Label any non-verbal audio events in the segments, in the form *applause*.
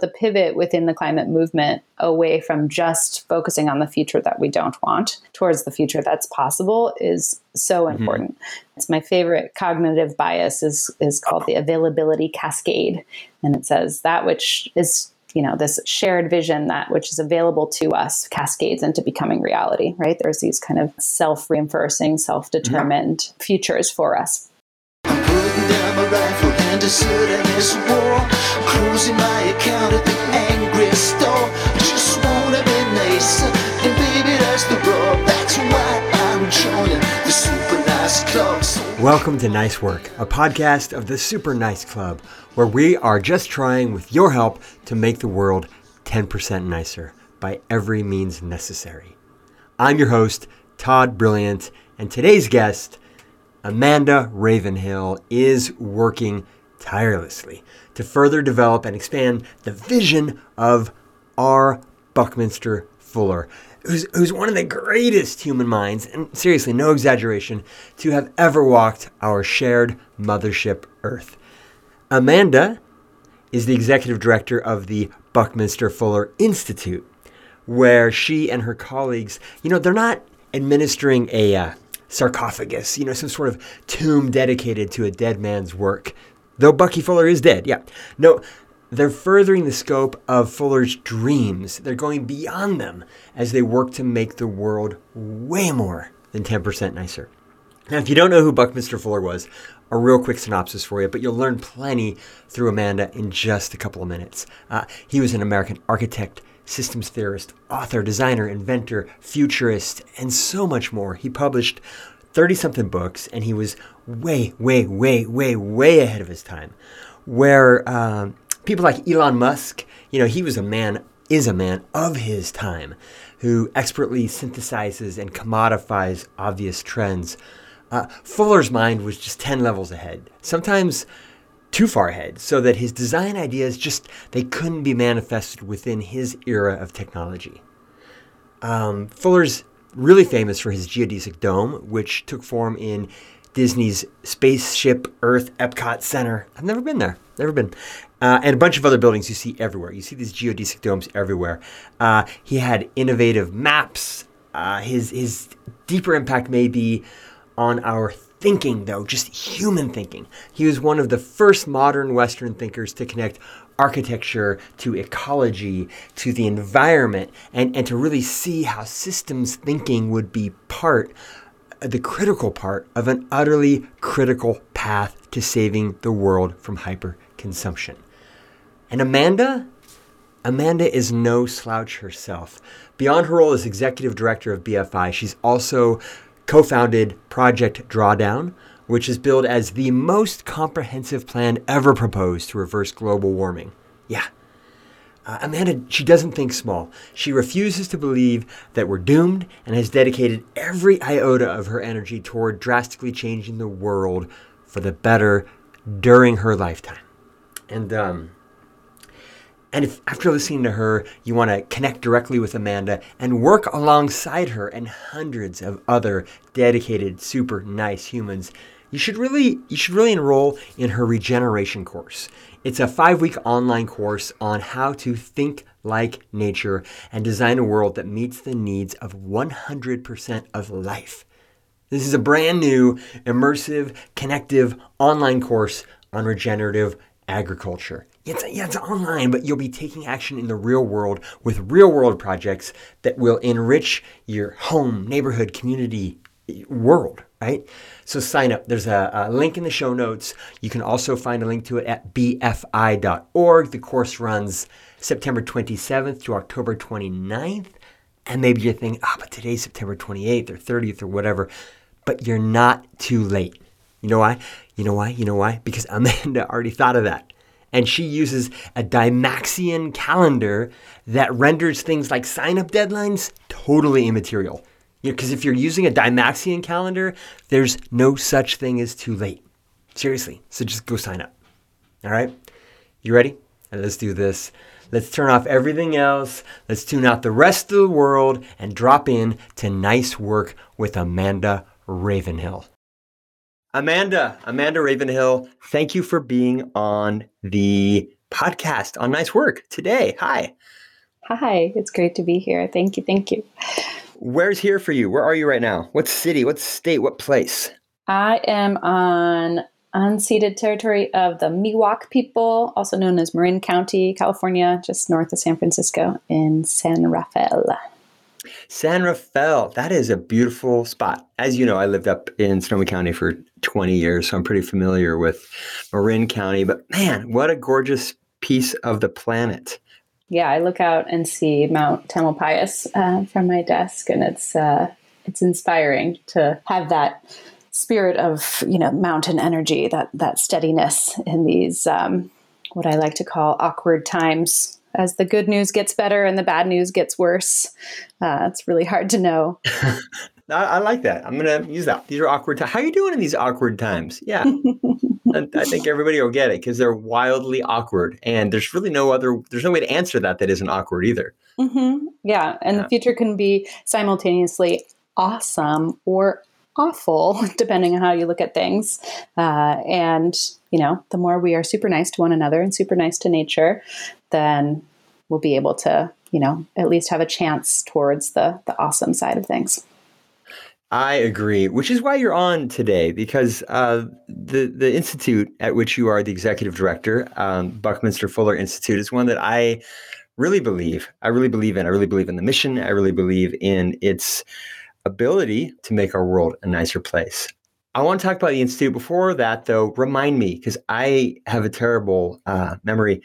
the pivot within the climate movement away from just focusing on the future that we don't want towards the future that's possible is so mm-hmm. important. Mm-hmm. It's my favorite cognitive bias is is called the availability cascade and it says that which is you know this shared vision that which is available to us cascades into becoming reality right there's these kind of self-reinforcing self-determined mm-hmm. futures for us cruising my account at the angry store. Just wanna be nice and baby that's the rub. That's why i'm joining the super nice club. Welcome to nice work a podcast of the super nice club where we are just trying, with your help, to make the world 10% nicer by every means necessary. I'm your host, Todd Brilliant, and today's guest, Amanda Ravenhill, is working tirelessly to further develop and expand the vision of R. Buckminster Fuller, who's, who's one of the greatest human minds, and seriously, no exaggeration, to have ever walked our shared mothership Earth. Amanda is the executive director of the Buckminster Fuller Institute, where she and her colleagues, you know, they're not administering a uh, sarcophagus, you know, some sort of tomb dedicated to a dead man's work. Though Bucky Fuller is dead, yeah. No, they're furthering the scope of Fuller's dreams. They're going beyond them as they work to make the world way more than 10% nicer. Now, if you don't know who Buckminster Fuller was, a real quick synopsis for you, but you'll learn plenty through Amanda in just a couple of minutes. Uh, he was an American architect, systems theorist, author, designer, inventor, futurist, and so much more. He published 30 something books, and he was way, way, way, way, way ahead of his time. Where um, people like Elon Musk, you know, he was a man, is a man of his time who expertly synthesizes and commodifies obvious trends uh, Fuller's mind was just 10 levels ahead, sometimes too far ahead, so that his design ideas just they couldn't be manifested within his era of technology. Um, Fuller's really famous for his geodesic dome, which took form in Disney's Spaceship Earth Epcot Center. I've never been there, never been. Uh, and a bunch of other buildings you see everywhere. You see these geodesic domes everywhere. Uh, he had innovative maps. Uh, his his deeper impact may be on our thinking, though, just human thinking. He was one of the first modern Western thinkers to connect architecture to ecology to the environment and, and to really see how systems thinking would be part, the critical part of an utterly critical path to saving the world from hyperconsumption. And Amanda, Amanda is no slouch herself. Beyond her role as executive director of BFI, she's also co founded Project Drawdown, which is billed as the most comprehensive plan ever proposed to reverse global warming. Yeah. Uh, Amanda, she doesn't think small. She refuses to believe that we're doomed and has dedicated every iota of her energy toward drastically changing the world for the better during her lifetime. And um, and if after listening to her, you want to connect directly with Amanda and work alongside her and hundreds of other dedicated, super nice humans, you should really you should really enroll in her regeneration course. It's a 5-week online course on how to think like nature and design a world that meets the needs of 100% of life. This is a brand new, immersive, connective online course on regenerative agriculture. It's, yeah, it's online, but you'll be taking action in the real world with real world projects that will enrich your home, neighborhood, community, world, right? So sign up. There's a, a, link in the show notes. You can also find a link to it at bfi.org. The course runs September 27th to October 29th. And maybe you're thinking, ah, oh, but today's September 28th or 30th or whatever. But you're not too late. You know why? You know why? You know why? Because Amanda *laughs* already thought of that and she uses a Dymaxion calendar that renders things like sign up deadlines totally immaterial. Because you know, if you're using a Dymaxion calendar, there's no such thing as too late. Seriously. So just go sign up. All right? You ready? Let's do this. Let's turn off everything else. Let's tune out the rest of the world and drop in to nice work with Amanda Ravenhill. Amanda, Amanda Ravenhill, thank you for being on the podcast on Nice Work today. Hi. Hi, it's great to be here. Thank you. Thank you. Where's here for you? Where are you right now? What city? What state? What place? I am on unceded territory of the Miwok people, also known as Marin County, California, just north of San Francisco in San Rafael. San Rafael, that is a beautiful spot. As you know, I lived up in Sonoma County for 20 years, so I'm pretty familiar with Marin County. But man, what a gorgeous piece of the planet. Yeah, I look out and see Mount Tamalpais uh, from my desk, and it's uh, it's inspiring to have that spirit of you know mountain energy, that that steadiness in these um, what I like to call awkward times as the good news gets better and the bad news gets worse. Uh, it's really hard to know. *laughs* I, I, like that. I'm going to use that. These are awkward times. How are you doing in these awkward times? Yeah. *laughs* I think everybody will get it because they're wildly awkward. And there's really no other, there's no way to answer that that isn't awkward either. Mm-hmm. Yeah. And yeah. the future can be simultaneously awesome or awful, *laughs* depending on how you look at things. Uh, and, you know, the more we are super nice to one another and super nice to nature, then we'll be able to, you know, at least have a chance towards the the awesome side of things. I agree, which is why you're on today, because uh, the the institute at which you are the executive director, um, Buckminster Fuller Institute, is one that I really believe. I really believe in. I really believe in the mission. I really believe in its ability to make our world a nicer place. I want to talk about the institute. Before that, though, remind me because I have a terrible uh, memory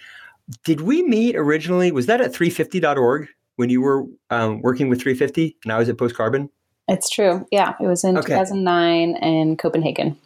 did we meet originally? Was that at 350.org when you were um, working with 350 and I was at Post Carbon? It's true. Yeah, it was in okay. 2009 in Copenhagen.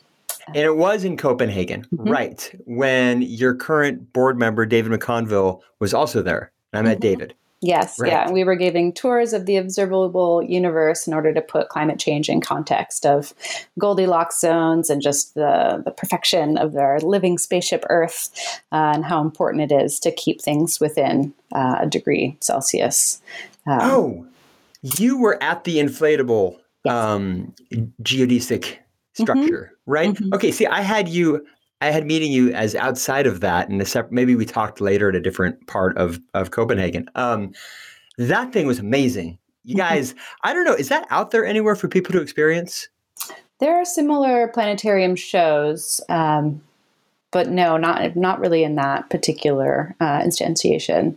And it was in Copenhagen, mm-hmm. right? When your current board member, David McConville, was also there. And I met mm-hmm. David. Yes, right. yeah. We were giving tours of the observable universe in order to put climate change in context of Goldilocks zones and just the, the perfection of our living spaceship Earth uh, and how important it is to keep things within uh, a degree Celsius. Um, oh, you were at the inflatable yes. um, geodesic mm-hmm. structure, mm-hmm. right? Mm-hmm. Okay, see, I had you I had meeting you as outside of that, and separate, maybe we talked later at a different part of of Copenhagen. Um, that thing was amazing. You mm-hmm. guys, I don't know, is that out there anywhere for people to experience? There are similar planetarium shows, um, but no, not not really in that particular uh, instantiation.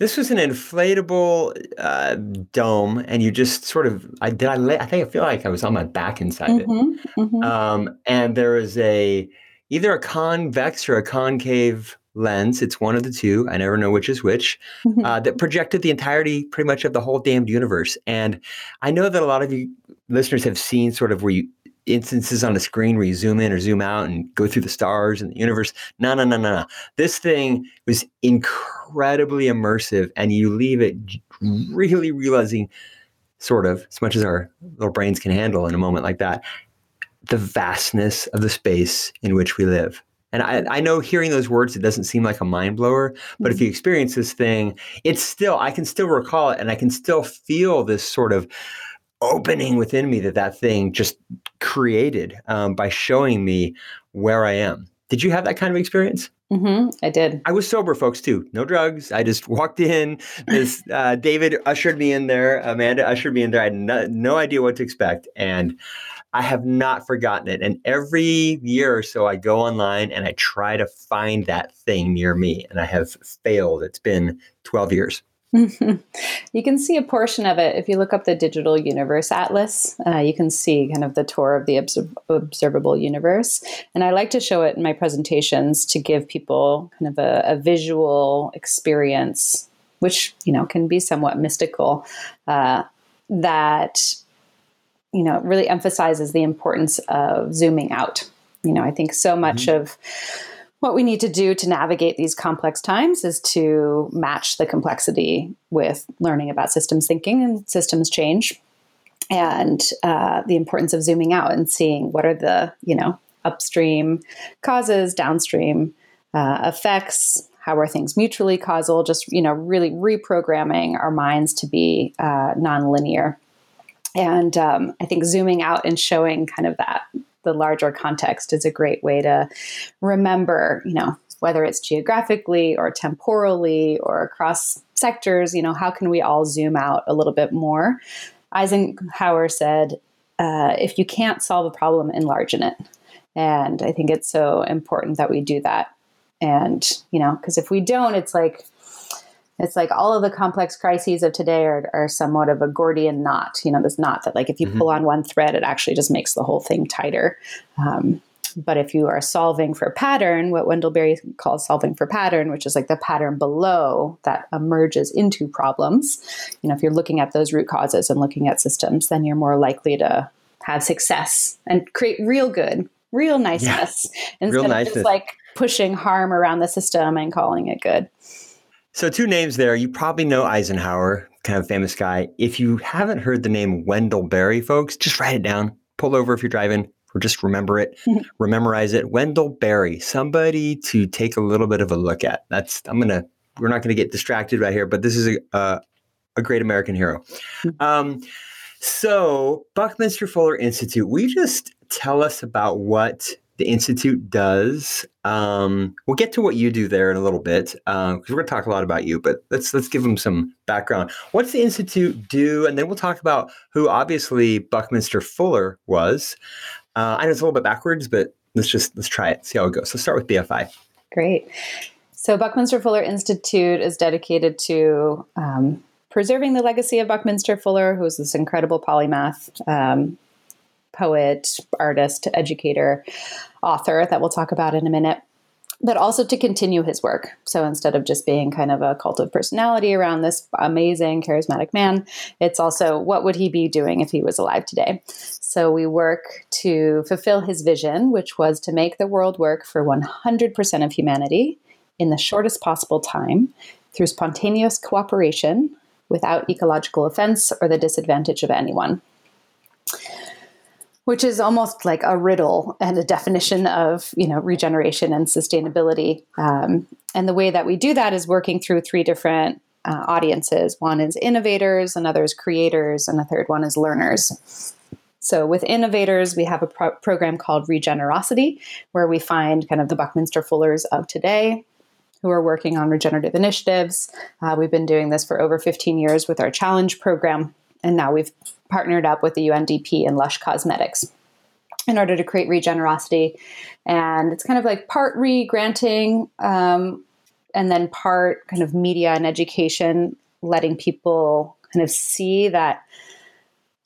This was an inflatable uh, dome, and you just sort of I did I lay, I think I feel like I was on my back inside mm-hmm, it, mm-hmm. Um, and there was a either a convex or a concave lens. It's one of the two. I never know which is which. Mm-hmm. Uh, that projected the entirety, pretty much, of the whole damned universe. And I know that a lot of you listeners have seen sort of where you instances on a screen where you zoom in or zoom out and go through the stars and the universe. No, no, no, no, no. This thing was incredibly immersive, and you leave it really realizing, sort of, as much as our little brains can handle in a moment like that, the vastness of the space in which we live. And I, I know hearing those words, it doesn't seem like a mind blower, but if mm-hmm. you experience this thing, it's still, I can still recall it and I can still feel this sort of opening within me that that thing just created um, by showing me where I am. Did you have that kind of experience? Mm-hmm, I did. I was sober, folks, too. No drugs. I just walked in. This *laughs* uh, David ushered me in there. Amanda ushered me in there. I had no, no idea what to expect, and I have not forgotten it. And every year or so, I go online and I try to find that thing near me, and I have failed. It's been 12 years. *laughs* you can see a portion of it if you look up the Digital Universe Atlas. Uh, you can see kind of the tour of the observable universe. And I like to show it in my presentations to give people kind of a, a visual experience, which you know can be somewhat mystical. Uh, that you know, really emphasizes the importance of zooming out. You know, I think so much mm-hmm. of what we need to do to navigate these complex times is to match the complexity with learning about systems thinking and systems change and uh, the importance of zooming out and seeing what are the you know upstream causes downstream uh, effects how are things mutually causal just you know really reprogramming our minds to be uh, nonlinear. And um, I think zooming out and showing kind of that the larger context is a great way to remember, you know, whether it's geographically or temporally or across sectors, you know, how can we all zoom out a little bit more? Eisenhower said, uh, if you can't solve a problem, enlarge it. And I think it's so important that we do that. And, you know, because if we don't, it's like, it's like all of the complex crises of today are, are somewhat of a Gordian knot. You know, this knot that, like, if you mm-hmm. pull on one thread, it actually just makes the whole thing tighter. Um, but if you are solving for pattern, what Wendell Berry calls solving for pattern, which is like the pattern below that emerges into problems, you know, if you're looking at those root causes and looking at systems, then you're more likely to have success and create real good, real niceness yeah. instead real of niceness. just like pushing harm around the system and calling it good. So, two names there. You probably know Eisenhower, kind of famous guy. If you haven't heard the name Wendell Berry, folks, just write it down. Pull over if you're driving, or just remember it, *laughs* memorize it. Wendell Berry, somebody to take a little bit of a look at. That's I'm gonna. We're not gonna get distracted right here, but this is a a, a great American hero. *laughs* Um, so Buckminster Fuller Institute, we just tell us about what the institute does. Um, we'll get to what you do there in a little bit because um, we're going to talk a lot about you. But let's let's give them some background. What's the institute do? And then we'll talk about who obviously Buckminster Fuller was. Uh, I know it's a little bit backwards, but let's just let's try it, see how it goes. So start with BFI. Great. So Buckminster Fuller Institute is dedicated to um, preserving the legacy of Buckminster Fuller, who was this incredible polymath. Poet, artist, educator, author that we'll talk about in a minute but also to continue his work. So instead of just being kind of a cult of personality around this amazing, charismatic man, it's also what would he be doing if he was alive today? So we work to fulfill his vision, which was to make the world work for 100% of humanity in the shortest possible time through spontaneous cooperation without ecological offense or the disadvantage of anyone which is almost like a riddle and a definition of you know regeneration and sustainability. Um, and the way that we do that is working through three different uh, audiences. One is innovators, another is creators, and a third one is learners. So, with innovators, we have a pro- program called Regenerosity, where we find kind of the Buckminster Fullers of today who are working on regenerative initiatives. Uh, we've been doing this for over 15 years with our challenge program, and now we've partnered up with the UNDP and Lush Cosmetics in order to create regenerosity. And it's kind of like part re granting um, and then part kind of media and education, letting people kind of see that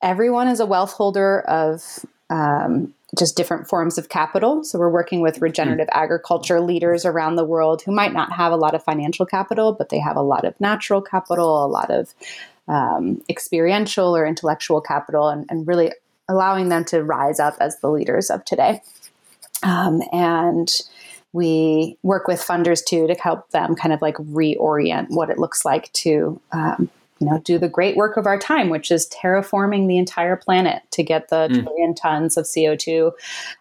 everyone is a wealth holder of um, just different forms of capital. So we're working with regenerative mm. agriculture leaders around the world who might not have a lot of financial capital, but they have a lot of natural capital, a lot of um, experiential or intellectual capital and, and, really allowing them to rise up as the leaders of today. Um, and we work with funders too to help them kind of like reorient what it looks like to um, you know do the great work of our time which is terraforming the entire planet to get the mm. trillion tons of co2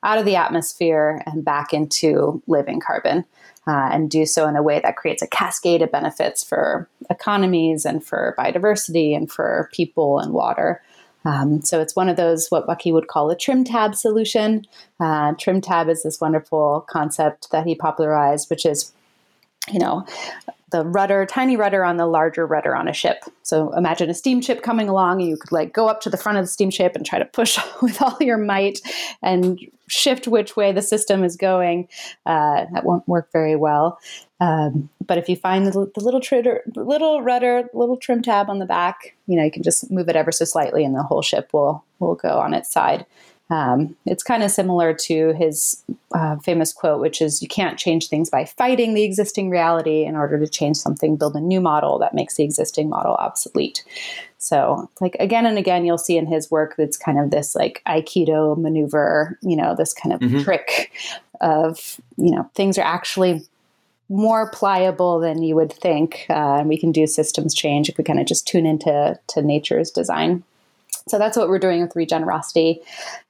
out of the atmosphere and back into living carbon uh, and do so in a way that creates a cascade of benefits for economies and for biodiversity and for people and water. Um, so it's one of those what Bucky would call a trim tab solution. Uh, trim tab is this wonderful concept that he popularized, which is, you know, the rudder, tiny rudder on the larger rudder on a ship. So imagine a steamship coming along, and you could like go up to the front of the steamship and try to push *laughs* with all your might and shift which way the system is going. Uh, that won't work very well. Um, but if you find the, the little tritter, little rudder, little trim tab on the back, you know you can just move it ever so slightly, and the whole ship will will go on its side. Um, it's kind of similar to his uh, famous quote, which is You can't change things by fighting the existing reality. In order to change something, build a new model that makes the existing model obsolete. So, like again and again, you'll see in his work that's kind of this like Aikido maneuver, you know, this kind of mm-hmm. trick of, you know, things are actually more pliable than you would think. Uh, and we can do systems change if we kind of just tune into to nature's design. So that's what we're doing with Regenerosity.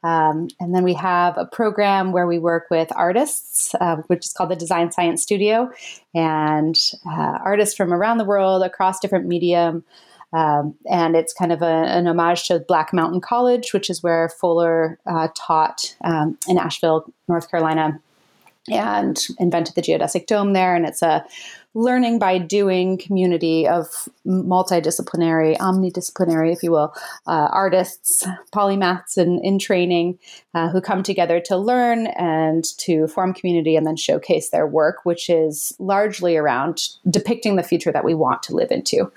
Um, and then we have a program where we work with artists, uh, which is called the Design Science Studio, and uh, artists from around the world across different medium. Um, and it's kind of a, an homage to Black Mountain College, which is where Fuller uh, taught um, in Asheville, North Carolina. And invented the geodesic dome there. And it's a learning by doing community of multidisciplinary, omnidisciplinary, if you will, uh, artists, polymaths in, in training uh, who come together to learn and to form community and then showcase their work, which is largely around depicting the future that we want to live into.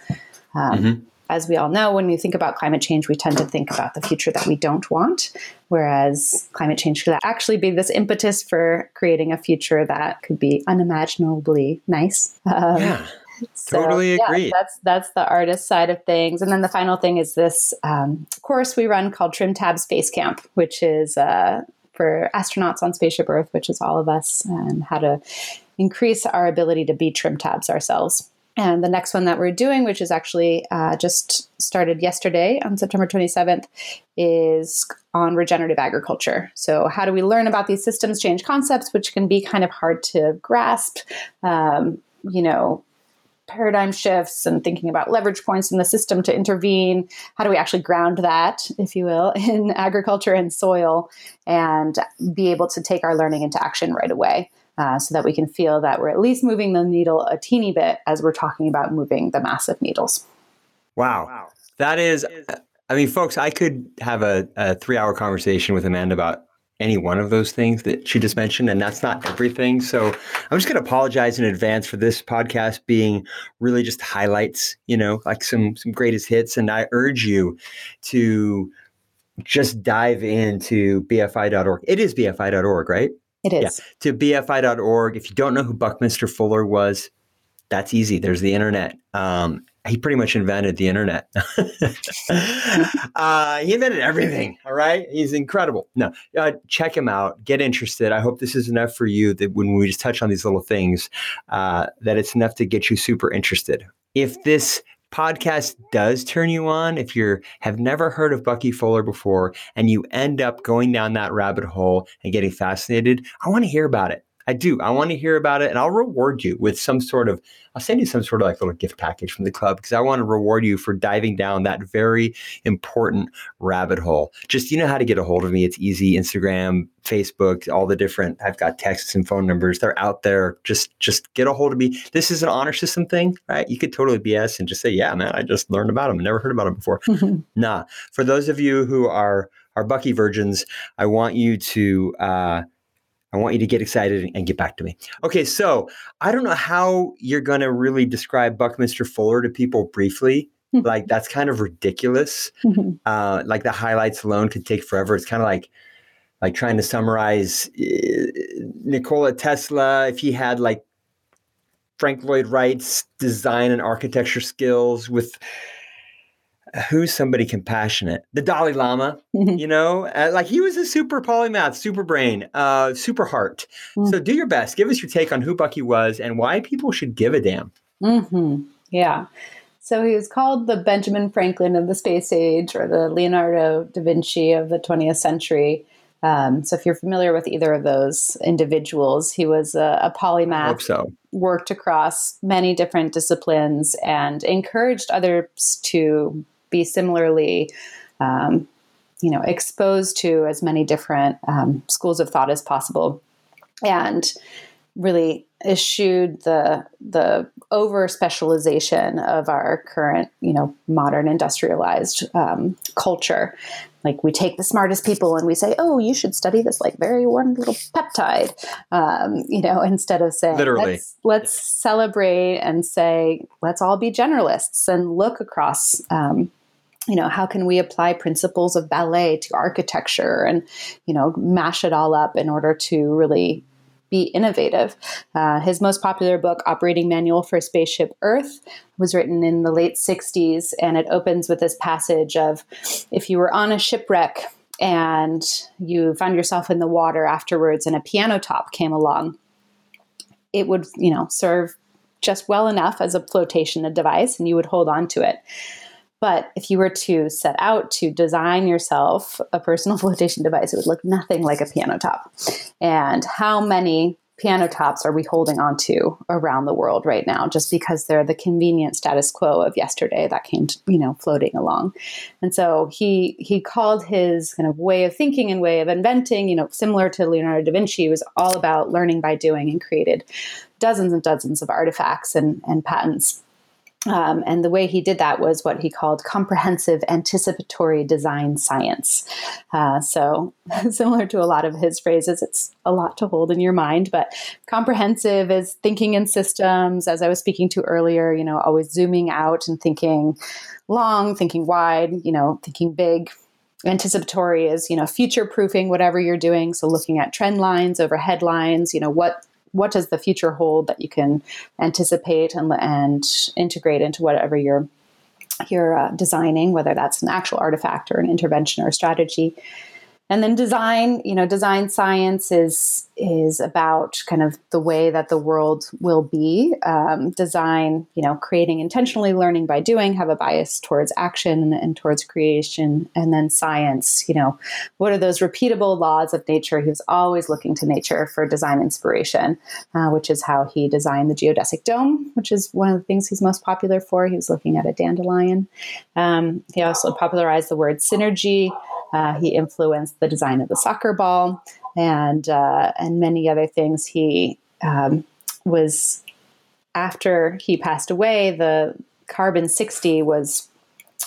Um, mm-hmm as we all know, when we think about climate change, we tend to think about the future that we don't want, whereas climate change could actually be this impetus for creating a future that could be unimaginably nice. Um, yeah. *laughs* So, totally agree. Yeah, that's that's the artist side of things, and then the final thing is this um, course we run called TrimTab Space Camp, which is uh, for astronauts on Spaceship Earth, which is all of us, and how to increase our ability to be trim tabs ourselves. And the next one that we're doing, which is actually uh, just started yesterday on September 27th, is on regenerative agriculture. So, how do we learn about these systems change concepts, which can be kind of hard to grasp? Um, you know, paradigm shifts and thinking about leverage points in the system to intervene. How do we actually ground that, if you will, *laughs* in agriculture and soil and be able to take our learning into action right away? Uh, so that we can feel that we're at least moving the needle a teeny bit as we're talking about moving the massive needles. Wow. That is, I mean, folks, I could have a, a three hour conversation with Amanda about any one of those things that she just mentioned, and that's not everything. So I'm just going to apologize in advance for this podcast being really just highlights, you know, like some some greatest hits. And I urge you to just dive into bfi.org. It is bfi.org, right? It is. Yeah. To bfi.org. If you don't know who Buckminster Fuller was, that's easy. There's the internet. Um, he pretty much invented the internet. *laughs* uh, he invented everything. All right. He's incredible. No, uh, check him out. Get interested. I hope this is enough for you that when we just touch on these little things, uh, that it's enough to get you super interested. If this podcast does turn you on, if you have never heard of Bucky Fuller before and you end up going down that rabbit hole and getting fascinated, I want to hear about it. I do. I want to hear about it and I'll reward you with some sort of, I'll send you some sort of like little gift package from the club because I want to reward you for diving down that very important rabbit hole. Just, you know how to get a hold of me. It's easy. Instagram, Facebook, all the different, I've got texts and phone numbers. They're out there. Just, just get a hold of me. This is an honor system thing, right? You could totally BS and just say, yeah, man, I just learned about them. Never heard about them before. *laughs* nah. For those of you who are, are Bucky virgins, I want you to, uh, I want you to get excited and get back to me. Okay, so I don't know how you're going to really describe Buckminster Fuller to people briefly. *laughs* like that's kind of ridiculous. *laughs* Uh, like the highlights alone could take forever. It's kind of like like trying to summarize uh, Nikola Tesla if he had like Frank Lloyd Wright's design and architecture skills with who's somebody compassionate? The Dalai Lama, mm-hmm. you know, uh, like he was a super polymath, super brain, uh, super heart. Mm-hmm. So do your best. Give us your take on who Bucky was and why people should give a damn. Mm-hmm. Yeah. So he was called the Benjamin Franklin of the space age or the Leonardo da Vinci of the 20th century. Um, so if you're familiar with either of those individuals, he was a, a polymath, so. worked across many different disciplines, and encouraged others to be similarly um, you know exposed to as many different um, schools of thought as possible and really eschewed the the over specialization of our current you know modern industrialized um, culture. Like we take the smartest people and we say oh you should study this like very one little peptide um, you know instead of saying literally. Let's, let's celebrate and say let's all be generalists and look across um, you know how can we apply principles of ballet to architecture and you know mash it all up in order to really be innovative? Uh, his most popular book operating manual for spaceship earth was written in the late 60s and it opens with this passage of if you were on a shipwreck and you found yourself in the water afterwards and a piano top came along it would you know serve just well enough as a flotation device and you would hold on to it but if you were to set out to design yourself a personal *laughs* flotation device, it would look nothing like a piano top. And how many piano tops are we holding on to around the world right now just because they're the convenient status quo of yesterday that came to, you know floating along and so he he called his kind of way of thinking and way of inventing you know similar to leonardo da vinci was all about learning by doing and created dozens and dozens of artifacts and, and patents um, and the way he did that was what he called comprehensive anticipatory design science. Uh, so, *laughs* similar to a lot of his phrases, it's a lot to hold in your mind, but comprehensive is thinking in systems, as I was speaking to earlier, you know, always zooming out and thinking long, thinking wide, you know, thinking big. Anticipatory is, you know, future proofing whatever you're doing. So, looking at trend lines over headlines, you know, what what does the future hold that you can anticipate and, and integrate into whatever you're you're uh, designing, whether that's an actual artifact or an intervention or strategy and then design you know design science is is about kind of the way that the world will be. Um, design you know creating intentionally learning by doing have a bias towards action and towards creation. And then science you know what are those repeatable laws of nature? He was always looking to nature for design inspiration uh, which is how he designed the geodesic dome which is one of the things he's most popular for. He was looking at a dandelion. Um, he also popularized the word synergy uh, he influenced the design of the soccer ball and uh, and many other things. He um, was after he passed away. The carbon sixty was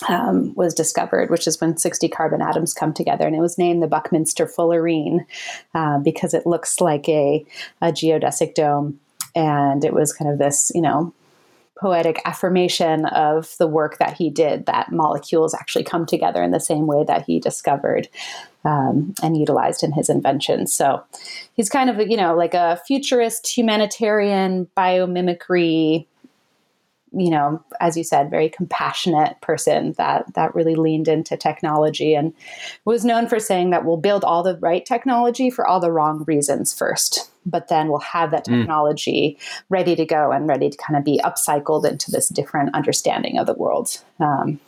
um, was discovered, which is when 60 carbon atoms come together. And it was named the Buckminster Fullerene uh, because it looks like a, a geodesic dome. And it was kind of this, you know, poetic affirmation of the work that he did that molecules actually come together in the same way that he discovered um, and utilized in his invention. So he's kind of, you know, like a futurist humanitarian biomimicry you know, as you said, very compassionate person that that really leaned into technology and was known for saying that we'll build all the right technology for all the wrong reasons first, but then we'll have that hmm. technology mm. ready to go and ready to kind of be upcycled into this different understanding of the world. Um,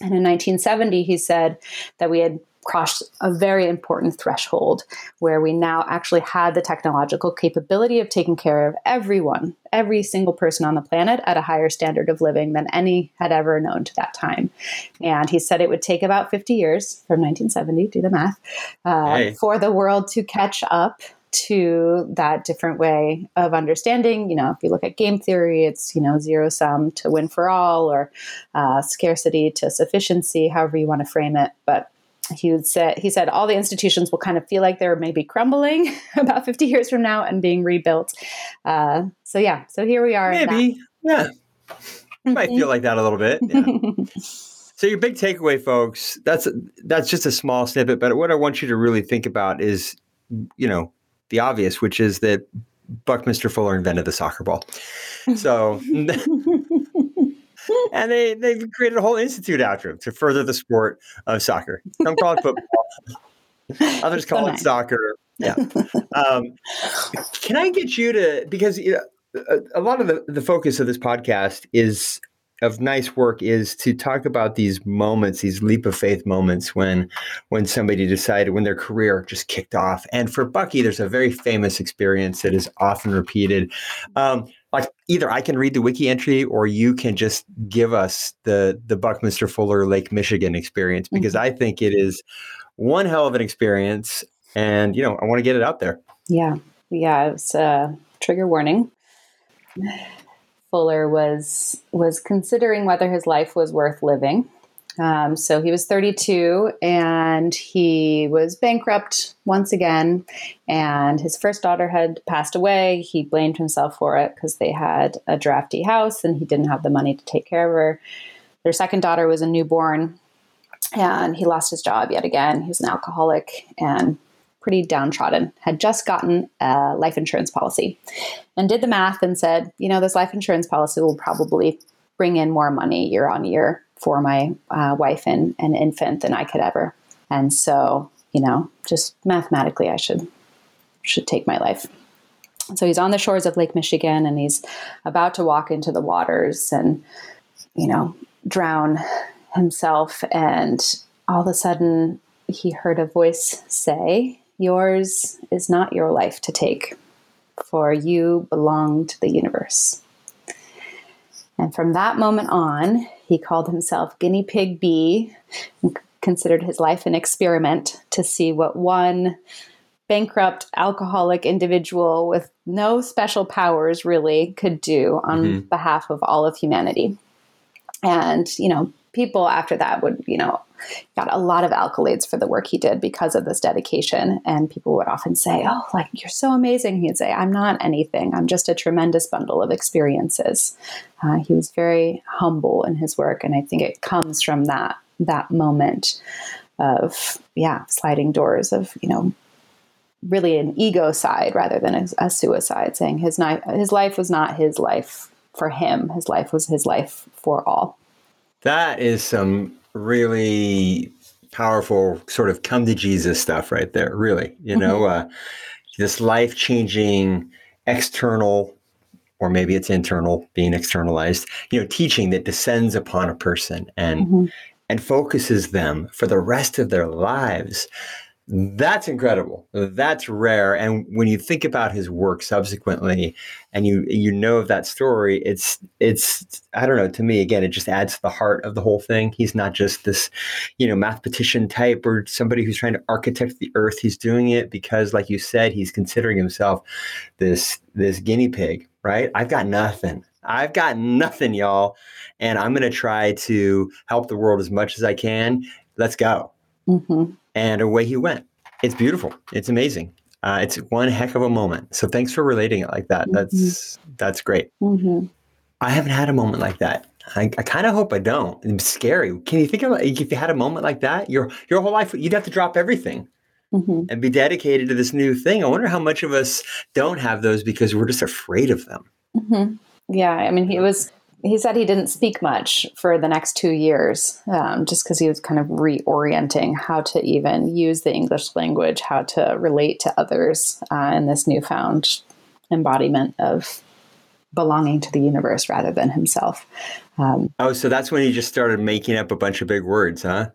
and in 1970, he said that we had crossed a very important threshold where we now actually had the technological capability of taking care of everyone, every single person on the planet at a higher standard of living than any had ever known to that time. And he said it would take about 50 years from 1970, do the math, uh, hey. for the world to catch up to that different way of understanding. You know, if you look at game theory, it's, you know, zero sum to win for all or uh, scarcity to sufficiency, however you want to frame it. But he would say he said all the institutions will kind of feel like they're maybe crumbling *laughs* about 50 years from now and being rebuilt uh, so yeah so here we are maybe yeah mm-hmm. might feel like that a little bit yeah. *laughs* so your big takeaway folks that's that's just a small snippet but what i want you to really think about is you know the obvious which is that buckminster fuller invented the soccer ball so *laughs* and they they created a whole institute after him to further the sport of soccer. Some call it football. *laughs* Others call so it soccer. Yeah. Um, can I get you to because you know, a, a lot of the, the focus of this podcast is of nice work is to talk about these moments, these leap of faith moments when when somebody decided when their career just kicked off. And for Bucky, there's a very famous experience that is often repeated. Um, like either I can read the wiki entry or you can just give us the the Buckminster Fuller Lake Michigan experience because mm-hmm. I think it is one hell of an experience and you know I want to get it out there. Yeah. Yeah, it's a trigger warning. Fuller was was considering whether his life was worth living um, so he was 32 and he was bankrupt once again. And his first daughter had passed away. He blamed himself for it because they had a drafty house and he didn't have the money to take care of her. Their second daughter was a newborn and he lost his job yet again. He was an alcoholic and pretty downtrodden, had just gotten a life insurance policy and did the math and said, you know, this life insurance policy will probably bring in more money year on year for my uh, wife and, and infant than I could ever. And so, you know, just mathematically, I should should take my life. So he's on the shores of Lake Michigan, and he's about to walk into the waters and, you know, drown himself. And all of a sudden, he heard a voice say, "Yours is not your life to take." for you belong to the universe. And from that moment on, he called himself Guinea Pig B and considered his life an experiment to see what one bankrupt alcoholic individual with no special powers really could do on mm-hmm. behalf of all of humanity. And, you know, people after that would, you know, got a lot of accolades for the work he did because of this dedication. And people would often say, Oh, like, you're so amazing. He'd say, I'm not anything. I'm just a tremendous bundle of experiences. Uh, he was very humble in his work. And I think it comes from that, that moment of, yeah, sliding doors of, you know, really an egocide rather than a, a suicide, saying his, his life was not his life for him. His life was his life for all. That is some really powerful sort of come to Jesus stuff right there, really. You mm-hmm. know, uh, this life changing external, or maybe it's internal, being externalized, you know, teaching that descends upon a person and mm-hmm. and focuses them for the rest of their lives that's incredible. That's rare. And when you think about his work subsequently and you you know of that story, it's it's I don't know, to me again, it just adds to the heart of the whole thing. He's not just this, you know, mathematician type or somebody who's trying to architect the earth. He's doing it because, like you said, he's considering himself this this guinea pig, right? I've got nothing. I've got nothing, y'all. And I'm gonna try to help the world as much as I can. Let's go. Mm-hmm and away he went. It's beautiful. It's amazing. Uh, it's one heck of a moment. So thanks for relating it like that. Mm-hmm. That's that's great. Mm-hmm. I haven't had a moment like that. I, I kind of hope I don't. It's scary. Can you think of if you had a moment like that, your your whole life you'd have to drop everything mm-hmm. and be dedicated to this new thing. I wonder how much of us don't have those because we're just afraid of them. Mm-hmm. Yeah, I mean, he was he said he didn't speak much for the next two years, um, just because he was kind of reorienting how to even use the English language, how to relate to others uh, in this newfound embodiment of belonging to the universe rather than himself. Um, oh, so that's when he just started making up a bunch of big words, huh?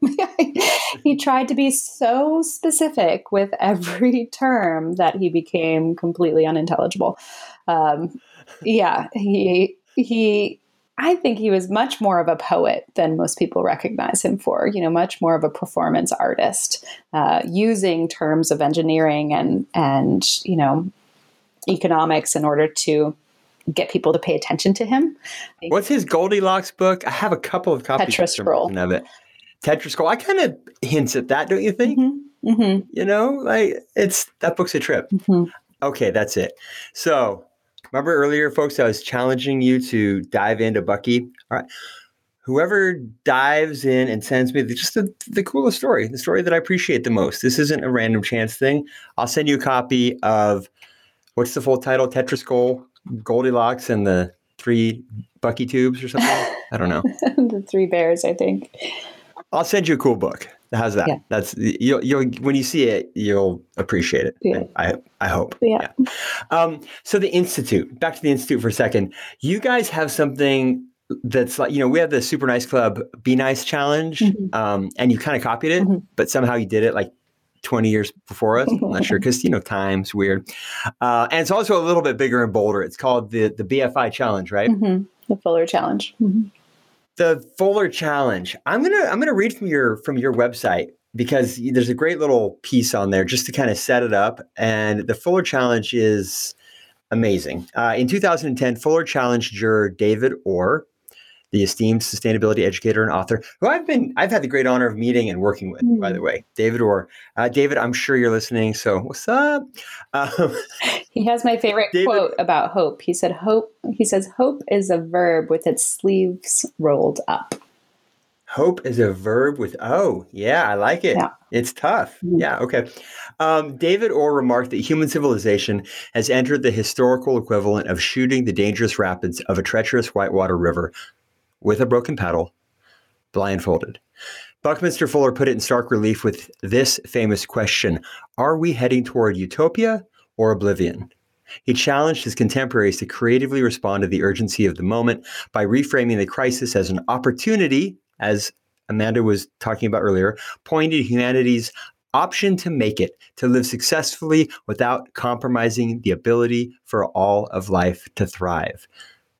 *laughs* he tried to be so specific with every *laughs* term that he became completely unintelligible. Um, yeah, he he I think he was much more of a poet than most people recognize him for. You know, much more of a performance artist, uh, using terms of engineering and and you know economics in order to get people to pay attention to him. What's his Goldilocks book? I have a couple of copies of it. Tetrascroll. I kind of hints at that, don't you think? Mm-hmm. Mm-hmm. You know, like it's that book's a trip. Mm-hmm. Okay, that's it. So Remember earlier, folks, I was challenging you to dive into Bucky. All right. Whoever dives in and sends me just the, the coolest story, the story that I appreciate the most. This isn't a random chance thing. I'll send you a copy of what's the full title? Tetrascroll, Goldilocks, and the three Bucky tubes or something. *laughs* I don't know. the three bears, I think. I'll send you a cool book. How's that? Yeah. That's you'll you'll when you see it, you'll appreciate it. Yeah. I I hope. Yeah. yeah. Um, so the institute. Back to the institute for a second. You guys have something that's like you know we have the Super Nice Club Be Nice challenge, mm-hmm. um, and you kind of copied it, mm-hmm. but somehow you did it like 20 years before us. I'm not sure *laughs* because you know time's weird, uh, and it's also a little bit bigger and bolder. It's called the the BFI challenge, right? Mm-hmm. The Fuller challenge. The Fuller Challenge. I'm gonna I'm gonna read from your from your website because there's a great little piece on there just to kind of set it up. And the Fuller Challenge is amazing. Uh, in 2010, Fuller challenged juror David Orr the esteemed sustainability educator and author, who I've been I've had the great honor of meeting and working with, mm. by the hmm. way, David Orr. Uh, David, I'm sure you're listening. So what's up? *laughs* Um, he has my favorite David, quote about hope. He said, "Hope." He says, "Hope is a verb with its sleeves rolled up." Hope is a verb with oh yeah, I like it. Yeah. It's tough. Mm. Yeah, okay. Um, David Orr remarked that human civilization has entered the historical equivalent of shooting the dangerous rapids of a treacherous whitewater river with a broken paddle, blindfolded. Buckminster Fuller put it in stark relief with this famous question Are we heading toward utopia or oblivion? He challenged his contemporaries to creatively respond to the urgency of the moment by reframing the crisis as an opportunity, as Amanda was talking about earlier, pointing humanity's option to make it, to live successfully without compromising the ability for all of life to thrive.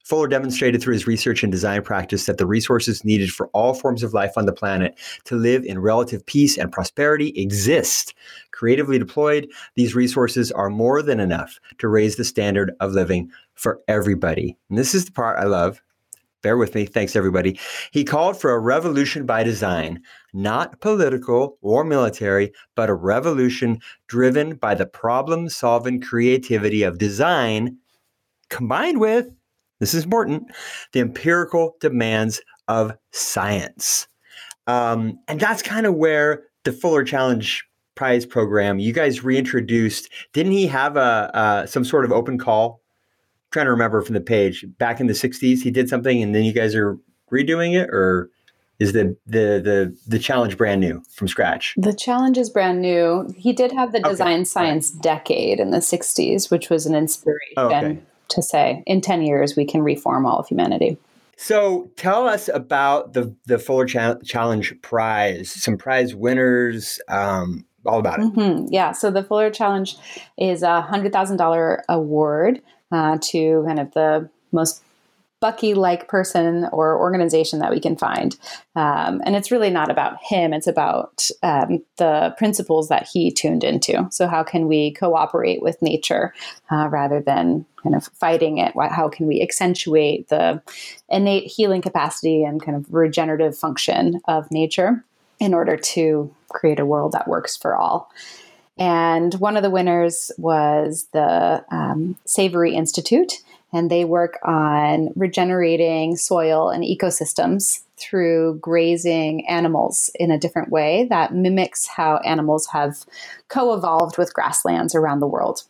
Fuller demonstrated through his research and design practice that the resources needed for all forms of life on the planet to live in relative peace and prosperity exist. Creatively deployed, these resources are more than enough to raise the standard of living for everybody. And this is the part I love. Bear with me. Thanks, everybody. He called for a revolution by design, not political or military, but a revolution driven by the problem solving creativity of design combined with this is important, the empirical demands of science. Um, and that's kind of where the Fuller Challenge Prize program you guys reintroduced. Didn't he have a uh, some sort of open call? I'm trying to remember from the page back in the '60s, he did something, and then you guys are redoing it, or is the the the the challenge brand new from scratch? The challenge is brand new. He did have the okay. design science decade in the '60s, which was an inspiration. Oh, okay to say in 10 years we can reform all of humanity. So tell us about the the Fuller Challenge Prize, some prize winners, um, all about it. Mm-hmm. Yeah, so the Fuller Challenge is a hundred thousand dollar award uh, to kind of the most Bucky like person or organization that we can find. Um, and it's really not about him, it's about um, the principles that he tuned into. So, how can we cooperate with nature uh, rather than kind of fighting it? How can we accentuate the innate healing capacity and kind of regenerative function of nature in order to create a world that works for all? And one of the winners was the um, Savory Institute and they work on regenerating soil and ecosystems through grazing animals in a different way that mimics how animals have co evolved with grasslands around the world.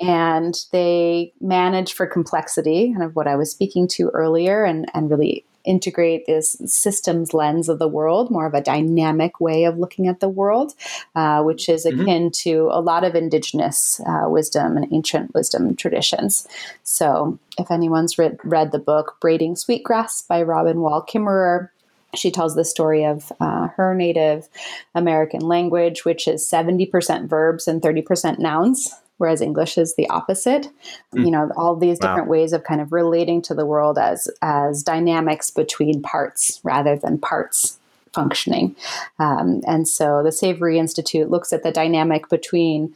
And they manage for complexity, kind of what I was speaking to earlier, and, and really integrate this systems lens of the world, more of a dynamic way of looking at the world, uh, which is mm-hmm. akin to a lot of indigenous uh, wisdom and ancient wisdom traditions. So, if anyone's read, read the book Braiding Sweetgrass by Robin Wall Kimmerer, she tells the story of uh, her Native American language, which is 70% verbs and 30% nouns whereas English is the opposite. Mm. You know, all these different wow. ways of kind of relating to the world as as dynamics between parts rather than parts functioning. Um, and so the Savory Institute looks at the dynamic between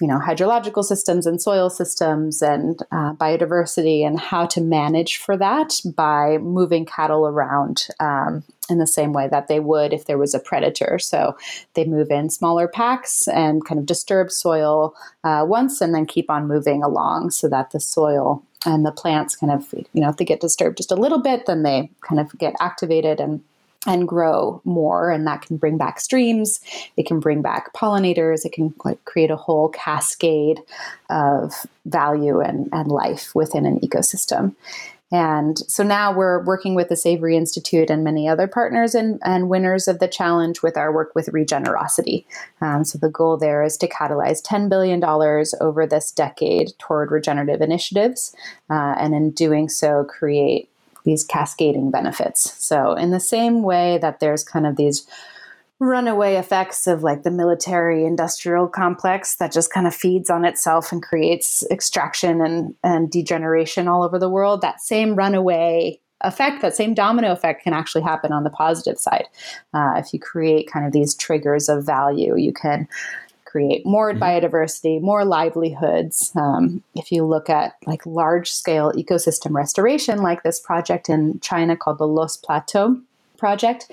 you know hydrological systems and soil systems and uh, biodiversity and how to manage for that by moving cattle around um, in the same way that they would if there was a predator. So they move in smaller packs and kind of disturb soil uh, once and then keep on moving along so that the soil and the plants kind of you know if they get disturbed just a little bit then they kind of get activated and and grow more and that can bring back streams it can bring back pollinators it can like create a whole cascade of value and, and life within an ecosystem and so now we're working with the Savory Institute and many other partners and, and winners of the challenge with our work with regenerosity. Um, so the goal there is to catalyze $10 billion over this decade toward regenerative initiatives, uh, and in doing so, create these cascading benefits. So, in the same way that there's kind of these runaway effects of like the military industrial complex that just kind of feeds on itself and creates extraction and, and degeneration all over the world, that same runaway effect, that same domino effect can actually happen on the positive side. Uh, if you create kind of these triggers of value, you can create more mm-hmm. biodiversity, more livelihoods. Um, if you look at like large scale ecosystem restoration, like this project in China called the Loess Plateau project,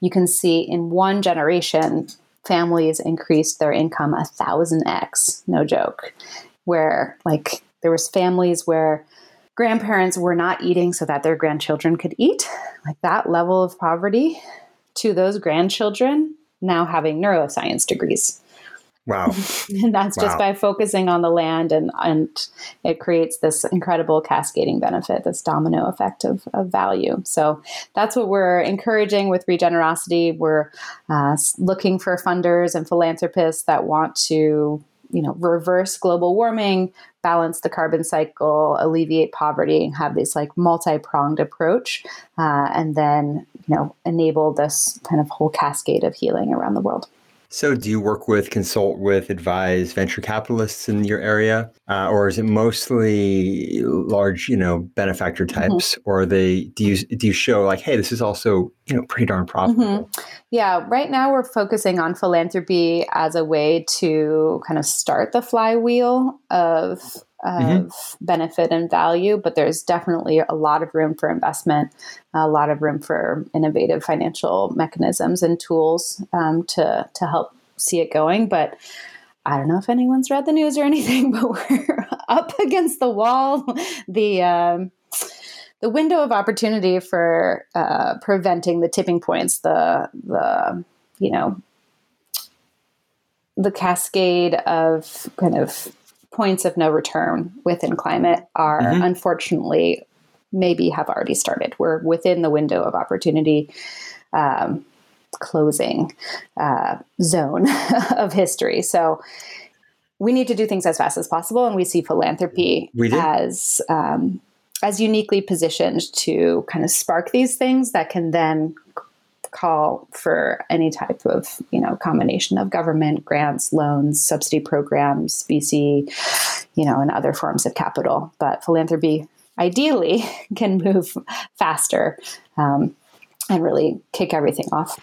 you can see in one generation, families increased their income a thousand x, no joke. Where like there was families where grandparents were not eating so that their grandchildren could eat, like that level of poverty, to those grandchildren now having neuroscience degrees. Wow. *laughs* and that's wow. just by focusing on the land and, and it creates this incredible cascading benefit, this domino effect of, of value. So that's what we're encouraging with Regenerosity. We're uh, looking for funders and philanthropists that want to you know reverse global warming balance the carbon cycle alleviate poverty and have this like multi-pronged approach uh, and then you know enable this kind of whole cascade of healing around the world So, do you work with, consult with, advise venture capitalists in your area, uh, or is it mostly large, you know, benefactor mm-hmm. types, mm-hmm. or they do you do you show like, hey, this is also you know pretty darn profitable? Mm-hmm. Yeah, right now we're focusing on philanthropy as a way to kind of start the flywheel of. Of mm-hmm. benefit and value, but there's definitely a lot of room for investment, a lot of room for innovative financial mechanisms and tools um, to to help see it going. But I don't know if anyone's read the news or *laughs* anything, but we're up against the wall. The um, the window of opportunity for uh, preventing the tipping points, the the you know the cascade of kind of points of no return within climate are mm-hmm. unfortunately maybe have already started. We're within the window of opportunity um, closing uh, zone *laughs* of history. So we need to do things as fast as possible, and we see philanthropy we as um, as uniquely positioned to kind of spark these things that can then call for any type of you know combination of government grants loans subsidy programs vc you know and other forms of capital. But philanthropy ideally *laughs* can move faster um, and really kick everything off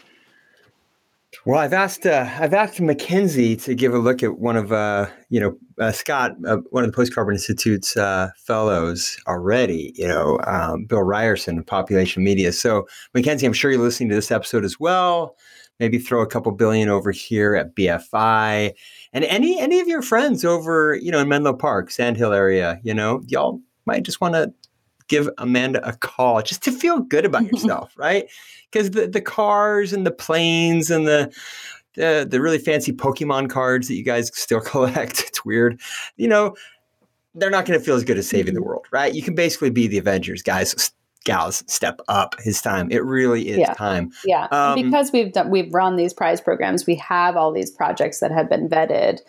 well, I've asked uh, I've asked McKinsey to give a look at one of uh, you know uh, Scott, uh, one of the Post Carbon Institute's uh, fellows already. You know, um, Bill Ryerson of Population Media. So McKinsey, I'm sure you're listening to this episode as well. Maybe throw a couple billion over here at BFI, and any any of your friends over you know in Menlo Park, Sandhill area. You know, y'all might just want to give Amanda a call just to feel good about *laughs* yourself, right? because the, the cars and the planes and the, the the really fancy Pokemon cards that you guys still *laughs* collect, it's weird. You know, they're not going to feel as good as saving the mm-hmm. world, right? You can basically be the Avengers, guys gals step up his time it really is yeah. time yeah um, because we've done we've run these prize programs we have all these projects that have been vetted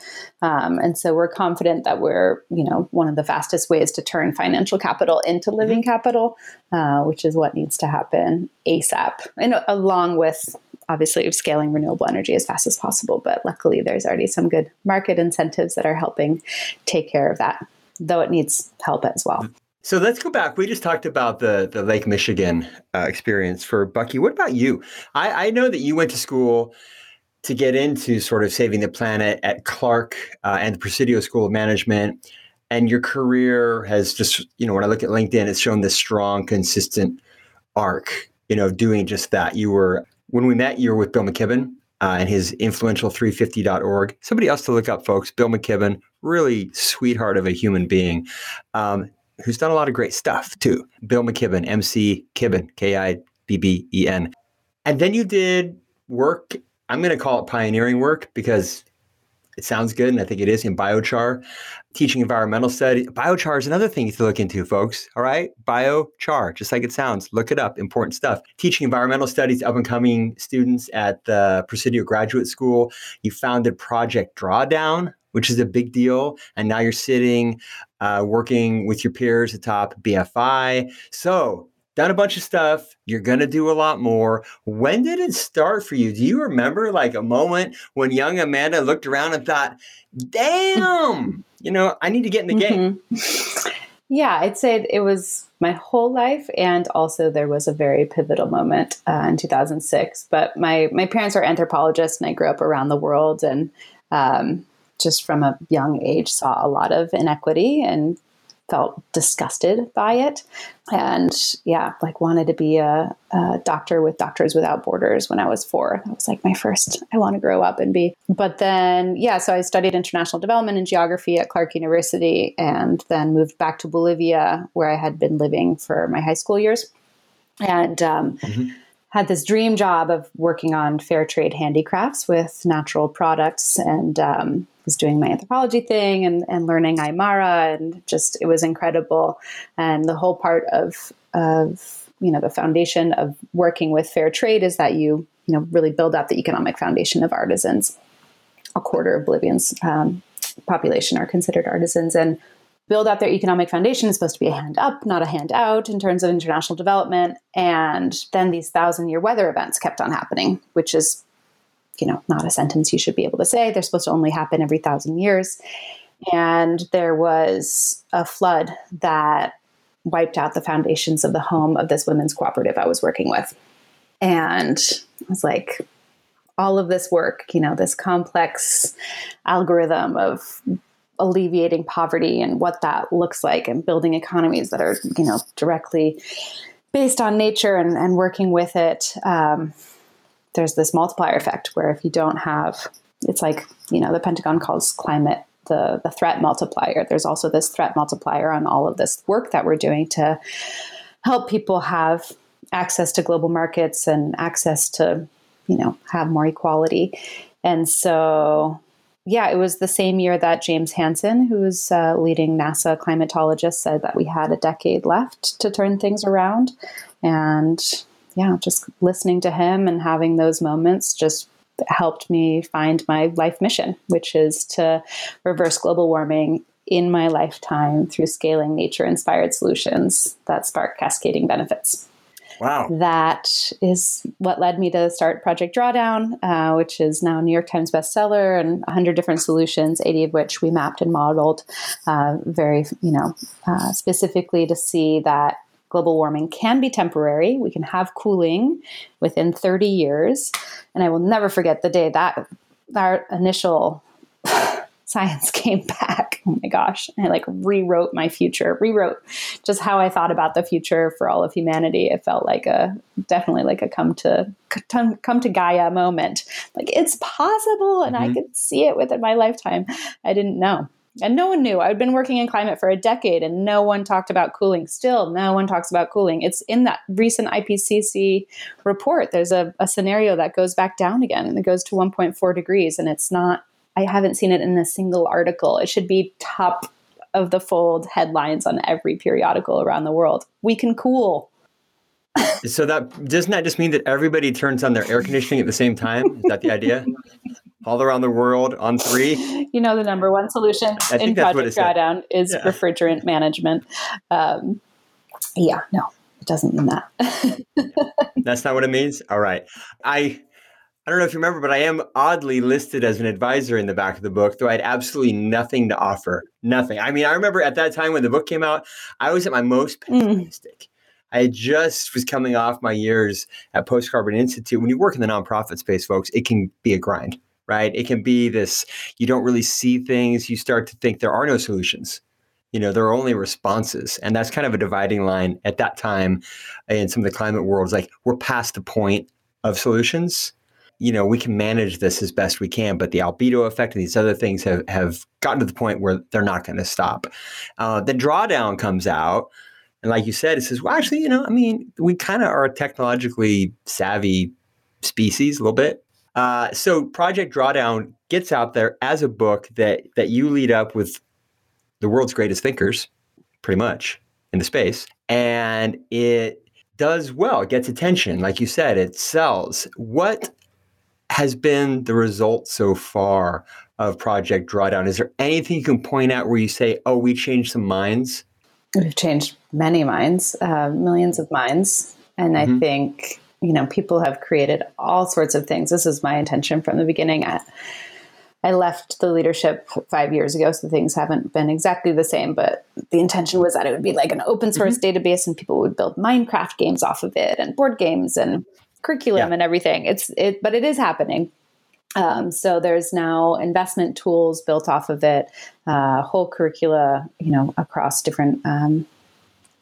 um, and so we're confident that we're you know one of the fastest ways to turn financial capital into living mm-hmm. capital uh, which is what needs to happen asap and uh, along with obviously scaling renewable energy as fast as possible but luckily there's already some good market incentives that are helping take care of that though it needs help as well so let's go back. We just talked about the the Lake Michigan uh, experience for Bucky. What about you? I, I, know that you went to school to get into sort of saving the planet at Clark uh, and the Presidio School of Management, and your career has just you know when I look at LinkedIn, it's shown this strong, consistent arc. You know, doing just that. You were when we met, you were with Bill McKibben. Uh, and his influential 350.org. Somebody else to look up, folks. Bill McKibben, really sweetheart of a human being. Um, who's done a lot of great stuff too. Bill McKibben, MC Kibben, K I B B E N. And then you did work, I'm going to call it pioneering work because it sounds good, and I think it is in biochar, teaching environmental studies. Biochar is another thing to look into, folks. All right, biochar, just like it sounds. Look it up. Important stuff. Teaching environmental studies up and coming students at the Presidio Graduate School. You founded Project Drawdown, which is a big deal. And now you're sitting uh, working with your peers atop BFI. So, done a bunch of stuff. You're going to do a lot more. When did it start for you? Do you remember like a moment when young Amanda looked around and thought, damn, you know, I need to get in the game? Mm-hmm. Yeah, I'd say it was my whole life, and also there was a very pivotal moment uh, in 2006. But my my parents are anthropologists, and I grew up around the world, and um, just from a young age saw a lot of inequity and felt disgusted by it. And yeah like wanted to be a, a, doctor with doctors without borders when i was four. That was like my first i want to grow up and be. But then yeah so i studied international development and geography at clark university and then moved back to bolivia where i had been living for my high school years. And um, mm-hmm. had this dream job of working on fair trade handicrafts with natural products and um, was doing my anthropology thing and, and learning Aymara and just it was incredible. And the whole part of of you know the foundation of working with fair trade is that you you know really build up the economic foundation of artisans. A quarter of Bolivians um, population are considered artisans and build out their economic foundation is supposed to be a hand up, not a hand out in terms of international development. And then these thousand year weather events kept on happening, which is you know, not a sentence you should be able to say. They're supposed to only happen every thousand years. And there was a flood that wiped out the foundations of the home of this women's cooperative I was working with. And I was like, all of this work, you know, this complex algorithm of alleviating poverty and what that looks like and building economies that are, you know, directly based on nature and, and working with it. Um, there's this multiplier effect where if you don't have, it's like, you know, the Pentagon calls climate the, the threat multiplier. There's also this threat multiplier on all of this work that we're doing to help people have access to global markets and access to, you know, have more equality. And so, yeah, it was the same year that James Hansen, who's a leading NASA climatologist, said that we had a decade left to turn things around. And yeah, just listening to him and having those moments just helped me find my life mission, which is to reverse global warming in my lifetime through scaling nature inspired solutions that spark cascading benefits. Wow. That is what led me to start Project Drawdown, uh, which is now New York Times bestseller and 100 different solutions, 80 of which we mapped and modeled uh, very, you know, uh, specifically to see that global warming can be temporary. We can have cooling within 30 years. And I will never forget the day that our initial *laughs* science came back. Oh my gosh. I like rewrote my future, rewrote just how I thought about the future for all of humanity. It felt like a definitely like a come to come to Gaia moment. Like it's possible and mm-hmm. I could see it within my lifetime. I didn't know. And no one knew. I'd been working in climate for a decade and no one talked about cooling. Still, no one talks about cooling. It's in that recent IPCC report. There's a, a scenario that goes back down again and it goes to 1.4 degrees. And it's not, I haven't seen it in a single article. It should be top of the fold headlines on every periodical around the world. We can cool. so that doesn't that just mean that everybody turns on their air conditioning at the same time? Is that the idea? *laughs* all around the world on three. You know, the number one solution in Project Drawdown is yeah. refrigerant management. Um, yeah, no, it doesn't mean that. *laughs* that's not what it means. All right, I. I don't know if you remember, but I am oddly listed as an advisor in the back of the book, though I had absolutely nothing to offer. Nothing. I mean, I remember at that time when the book came out, I was at my most mm. pessimistic. Mm. I just was coming off my years at Post Carbon Institute. When you work in the nonprofit space, folks, it can be a grind right? It can be this you don't really see things, you start to think there are no solutions. You know, there are only responses. And that's kind of a dividing line at that time in some of the climate worlds. Like we're past the point of solutions. You know, we can manage this as best we can, but the albedo effect and these other things have, have gotten to the point where they're not going to stop. Uh, the drawdown comes out. And like you said, it says, well, actually, you know, I mean, we kind of are a technologically savvy species a little bit. Uh, so Project Drawdown gets out there as a book that that you lead up with the world's greatest thinkers, pretty much in the space, and it does well. It gets attention, like you said, it sells. What has been the result so far of Project Drawdown? Is there anything you can point out where you say, "Oh, we changed some minds"? We've changed many minds, uh, millions of minds, and mm-hmm. I think you know, people have created all sorts of things. This is my intention from the beginning. I, I left the leadership five years ago, so things haven't been exactly the same. But the intention was that it would be like an open source mm-hmm. database, and people would build Minecraft games off of it, and board games, and curriculum, yeah. and everything. It's it, but it is happening. Um, so there's now investment tools built off of it, uh, whole curricula, you know, across different um,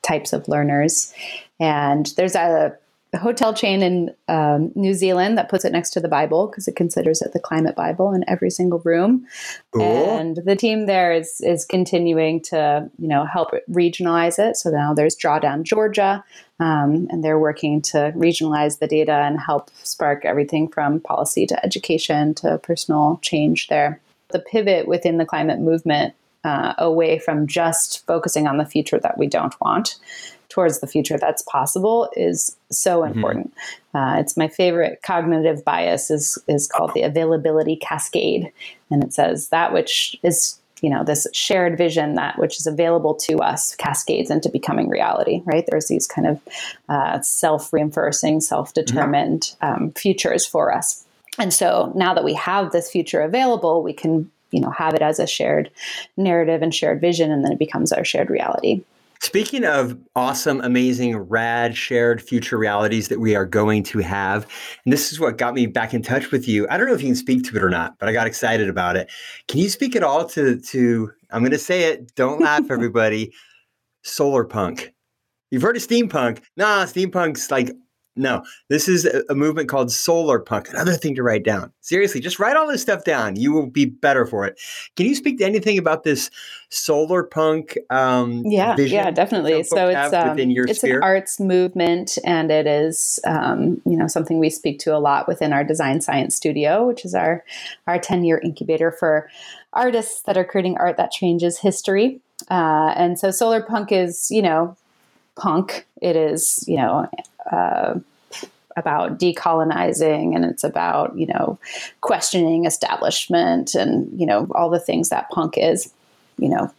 types of learners, and there's a a hotel chain in um, New Zealand that puts it next to the Bible because it considers it the climate Bible in every single room. Cool. And the team there is is continuing to you know help regionalize it. So now there's Drawdown Georgia, um, and they're working to regionalize the data and help spark everything from policy to education to personal change there. The pivot within the climate movement uh, away from just focusing on the future that we don't want towards the future that's possible is so mm-hmm. important. Mm-hmm. Uh, it's my favorite cognitive bias is is called the availability cascade, and it says that which is you know this shared vision that which is available to us cascades into becoming reality right there's these kind of uh, self-reinforcing self-determined mm-hmm. um, futures for us and so now that we have this future available, we can you know have it as a shared narrative and shared vision, and then it becomes our shared reality. Speaking of awesome, amazing, rad, shared future realities that we are going to have, and this is what got me back in touch with you. I don't know if you can speak to it or not, but I got excited about it. Can you speak at all to to? I'm going to say it. Don't *laughs* laugh, everybody. Solar punk. You've heard of steampunk. Nah, steampunk's like no, this is a, movement called solar punk. Another thing to write down. Seriously, just write all this stuff down. You will be better for it. Can you speak to anything about this solar punk? Um, yeah, yeah, definitely. So it's um, it's sphere? an arts movement, and it is um, you know something we speak to a lot within our design science studio, which is our our ten year incubator for artists that are creating art that changes history. Uh, and so solar punk is you know punk. It is you know uh, about decolonizing and it's about you know questioning establishment and you know all the things that punk is you know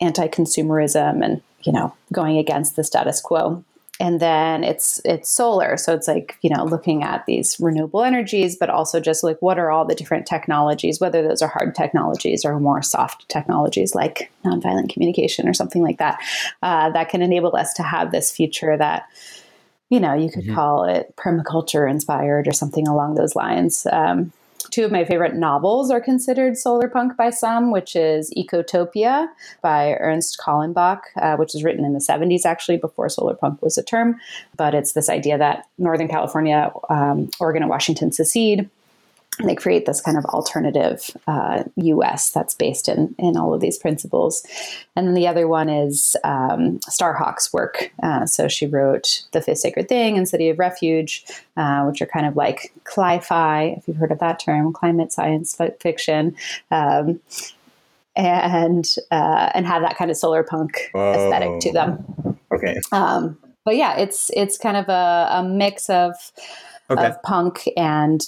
anti-consumerism and you know going against the status quo. And then it's it's solar. So it's like you know looking at these renewable energies but also just like what are all the different technologies whether those are hard technologies or more soft technologies like nonviolent communication or something like that uh, that can enable us to have this future that you know, you could mm-hmm. call it permaculture inspired or something along those lines. Um, two of my favorite novels are considered solar punk by some, which is Ecotopia by Ernst Callenbach, uh, which was written in the 70s, actually, before solar punk was a term. But it's this idea that Northern California, um, Oregon, and Washington secede they create this kind of alternative uh, US that's based in, in all of these principles. And then the other one is um, Starhawk's work. Uh, so she wrote The Fifth Sacred Thing and City of Refuge, uh, which are kind of like cli-fi, if you've heard of that term, climate science fiction. Um, and uh, and have that kind of solar punk aesthetic to them. Okay. Um, but yeah, it's it's kind of a, a mix of okay. of punk and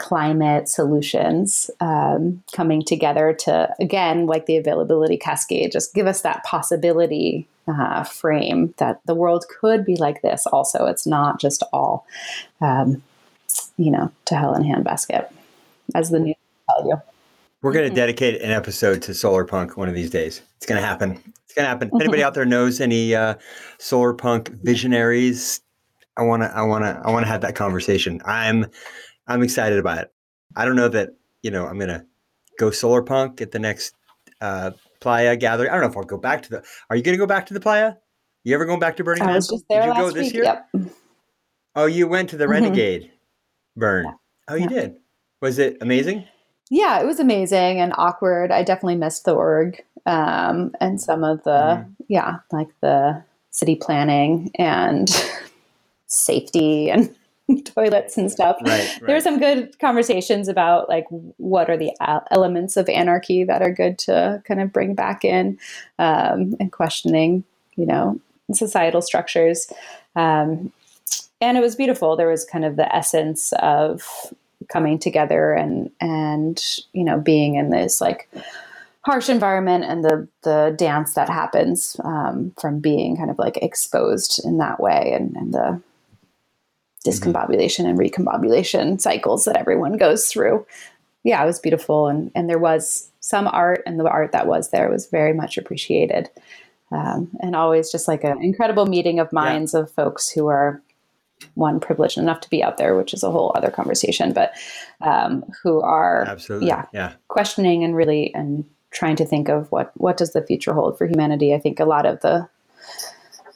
climate solutions um, coming together to again like the availability cascade just give us that possibility uh, frame that the world could be like this also. It's not just all um, you know to hell in a handbasket as the news tell you. We're going to mm-hmm. dedicate an episode to solar punk one of these days. It's going to happen. It's going to happen. If *laughs* anybody out there knows any uh, solar punk visionaries i want to i want to i want to have that conversation. I'm I'm excited about it. I don't know that you know I'm gonna go solar punk at the next uh, playa gathering. I don't know if I'll go back to the. Are you gonna go back to the playa? You ever going back to Burning Man? I was just there Did you last go this week. year? Yep. Oh, you went to the mm-hmm. Renegade burn. Yeah. Oh, you yeah. did. Was it amazing? Yeah, it was amazing and awkward. I definitely missed the org um, and some of the mm-hmm. yeah, like the city planning and *laughs* safety and *laughs* toilets and stuff. Right, right. There were some good conversations about like what are the elements of anarchy that are good to kind of bring back in um, and questioning, you know, societal structures. Um, and it was beautiful. There was kind of the essence of coming together and and you know being in this like harsh environment and the the dance that happens um, from being kind of like exposed in that way and, and the discombobulation and recombobulation cycles that everyone goes through. Yeah, it was beautiful, and and there was some art, and the art that was there was very much appreciated, um, and always just like an incredible meeting of minds yeah. of folks who are one privileged enough to be out there, which is a whole other conversation, but um, who are absolutely yeah, yeah questioning and really and trying to think of what what does the future hold for humanity. I think a lot of the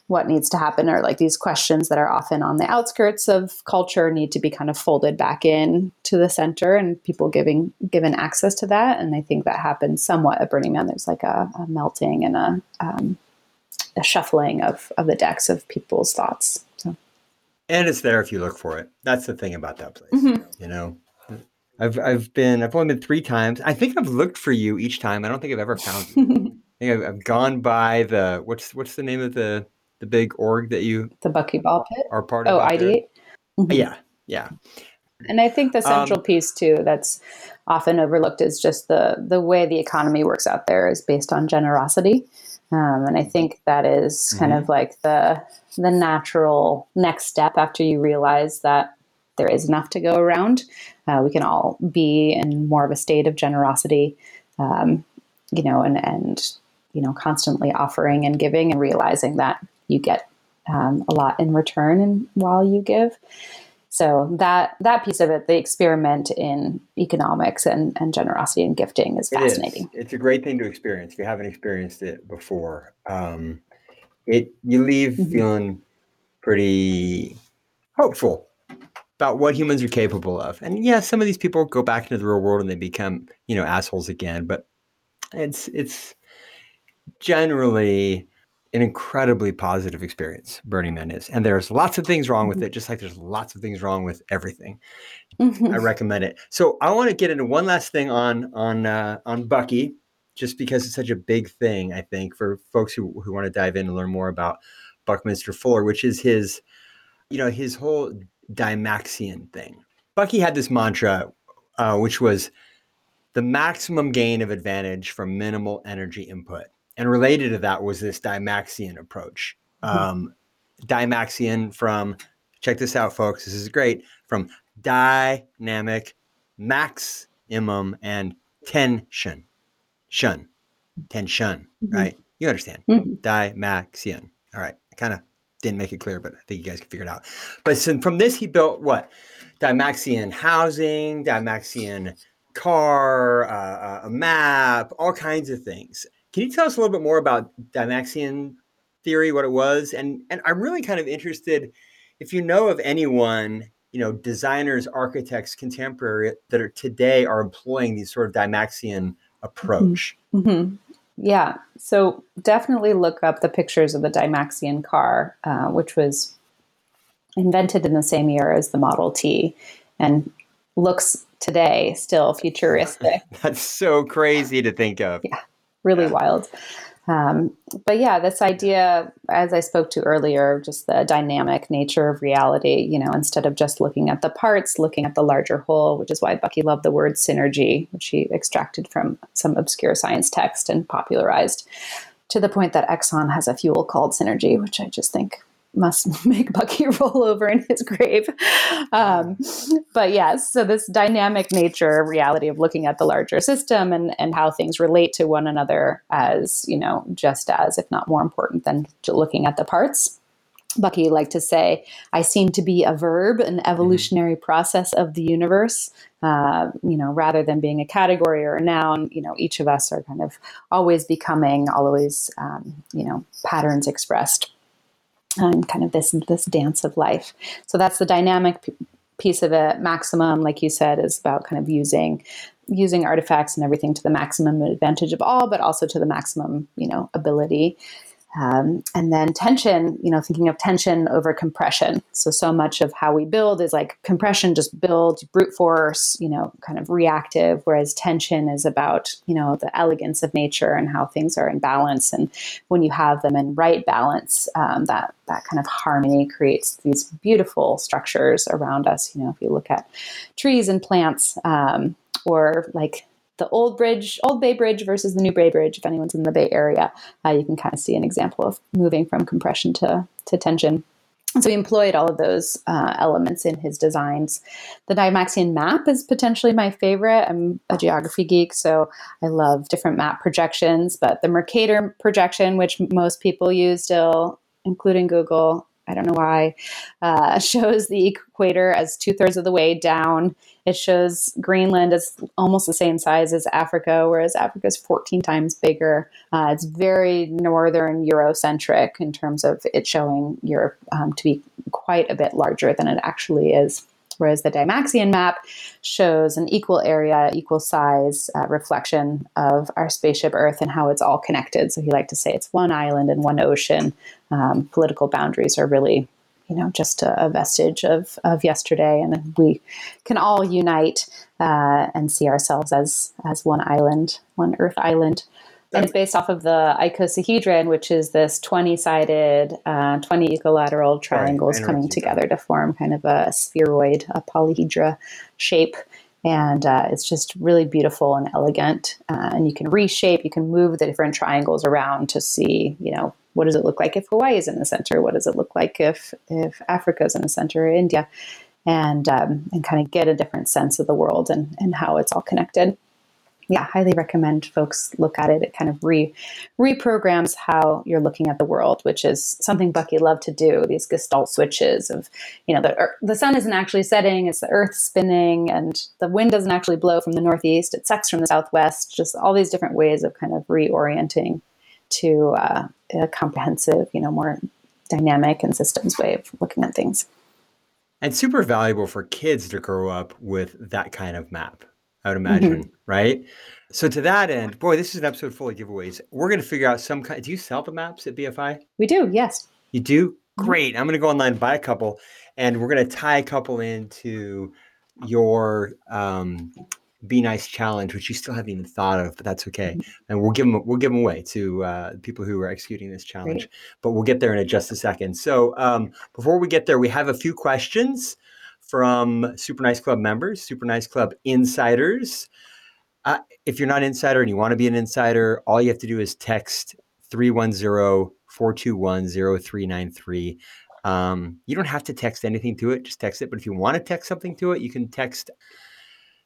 what needs to happen or like these questions that are often on the outskirts of culture need to be kind of folded back in to the center and people giving given access to that and i think that happens somewhat at burning man there's like a, a melting and a, um, a shuffling of, of the decks of people's thoughts so and it's there if you look for it that's the thing about that place mm-hmm. you know I've I've been I've only been three times. I think I've looked for you each time. I don't think I've ever found you. *laughs* I think I've, I've, gone by the what's what's the name of the the big org that you the Buckyball Pit are part of. Oh, ID. Mm-hmm. Yeah, yeah. And I think the central um, piece too that's often overlooked is just the the way the economy works out there is based on generosity, um, and I think that is kind mm-hmm. of like the the natural next step after you realize that there is enough to go around. Uh, we can all be in more of a state of generosity, um, you know, and and you know, constantly offering and giving and realizing that you get um, a lot in return and while you give. So that that piece of it, the experiment in economics and, and generosity and gifting is fascinating. It is. It's a great thing to experience if you haven't experienced it before. Um, it you leave mm-hmm. feeling pretty hopeful about what humans are capable of. And yeah, some of these people go back into the real world and they become, you know, assholes again, but it's it's generally an incredibly positive experience burning man is and there's lots of things wrong with mm-hmm. it just like there's lots of things wrong with everything mm-hmm. i recommend it so i want to get into one last thing on on uh, on bucky just because it's such a big thing i think for folks who, who want to dive in and learn more about buckminster fuller which is his you know his whole dymaxion thing bucky had this mantra uh, which was the maximum gain of advantage from minimal energy input and related to that was this Dymaxion approach. Mm-hmm. Um, from, check this out, folks, this is great, from dynamic, maximum, and tension. Shun. Tension, mm-hmm. right? You understand. Mm-hmm. All right. I kind of didn't make it clear, but I think you guys can figure it out. But so from this, he built what? Dymaxion housing, Dymaxion car, uh, uh a map, all kinds of things. Can you tell us a little bit more about Dymaxion theory, what it was? And and I'm really kind of interested if you know of anyone, you know, designers, architects, contemporary that are today are employing these sort of Dymaxion approach. Mm-hmm. Mm-hmm. Yeah, so definitely look up the pictures of the Dymaxion car, uh, which was invented in the same year as the Model T, and looks today still *laughs* futuristic. That's so crazy to think of. Yeah really yeah. wild. Um, but yeah, this idea, as I spoke to earlier, just the dynamic nature of reality, you know, instead of just looking at the parts, looking at the larger whole, which is why Bucky loved the word synergy, which he extracted from some obscure science text and popularized to the point that Exxon has a fuel called synergy, which I just think must *laughs* make Bucky *laughs* roll over in his grave. Um, but yes, so this dynamic nature reality of looking at the larger system and, and how things relate to one another as, you know, just as, if not more important than looking at the parts. Bucky liked to say, I seem to be a verb, an mm-hmm. evolutionary mm-hmm. process of the universe. Uh, you know, rather than being a category or a noun, you know, each of us are kind of always becoming, always, um, you know, patterns expressed and kind of this this dance of life. So that's the dynamic p- piece of it. Maximum, like you said, is about kind of using using artifacts and everything to the maximum advantage of all, but also to the maximum, you know, ability. Um, and then tension, you know, thinking of tension over compression. So, so much of how we build is like compression, just build, brute force, you know, kind of reactive, whereas tension is about, you know, the elegance of nature and how things are in balance. And when you have them in right balance, um, that, that kind of harmony creates these beautiful structures around us. You know, if you look at trees and plants, um, or like the old bridge, Old Bay Bridge versus the New Bay Bridge. If anyone's in the Bay Area, uh, you can kind of see an example of moving from compression to, to tension. so he employed all of those uh, elements in his designs. The Dymaxion map is potentially my favorite. I'm a geography geek, so I love different map projections. But the Mercator projection, which most people use still, including Google, I don't know why, uh, *laughs* shows the equator as two thirds of the way down. It shows Greenland as almost the same size as Africa, whereas Africa is 14 times bigger. Uh, it's very northern Eurocentric in terms of it showing Europe um, to be quite a bit larger than it actually is. Whereas the Dymaxion map shows an equal area, equal size uh, reflection of our spaceship Earth and how it's all connected. So he liked to say it's one island and one ocean. Um, political boundaries are really, you know, just a, a, vestige of, of yesterday, and we can all unite uh, and see ourselves as as one island, one Earth island. And it's based off of the icosahedron, which is this 20 sided, uh, 20 equilateral triangles right, coming together to form kind of a spheroid, a polyhedra shape. And uh, it's just really beautiful and elegant. Uh, and you can reshape, you can move the different triangles around to see, you know, what does it look like if Hawaii is in the center? What does it look like if, if Africa is in the center or India? and um, and kind of get a different sense of the world and and how it's all connected yeah, highly recommend folks look at it. It kind of re reprograms how you're looking at the world, which is something Bucky loved to do. These Gestalt switches of, you know, the the sun isn't actually setting; it's the Earth spinning, and the wind doesn't actually blow from the northeast; it sucks from the southwest. Just all these different ways of kind of reorienting to uh, a comprehensive, you know, more dynamic and systems way of looking at things. And super valuable for kids to grow up with that kind of map I would imagine, mm-hmm. right? So to that end, boy, this is an episode full of giveaways. We're going to figure out some kind. Do you sell the maps at BFI? We do. Yes. You do. Mm-hmm. Great. I'm going to go online and buy a couple, and we're going to tie a couple into your um, Be Nice challenge, which you still haven't even thought of, but that's okay. Mm-hmm. And we'll give them we'll give them away to uh, people who are executing this challenge. But we'll get there in just a second. So um, before we get there, we have a few questions from Super Nice Club members, Super Nice Club insiders. Uh, if you're not an insider and you want to be an insider, all you have to do is text 310 421 0393. Um, you don't have to text anything to it, just text it. But if you want to text something to it, you can text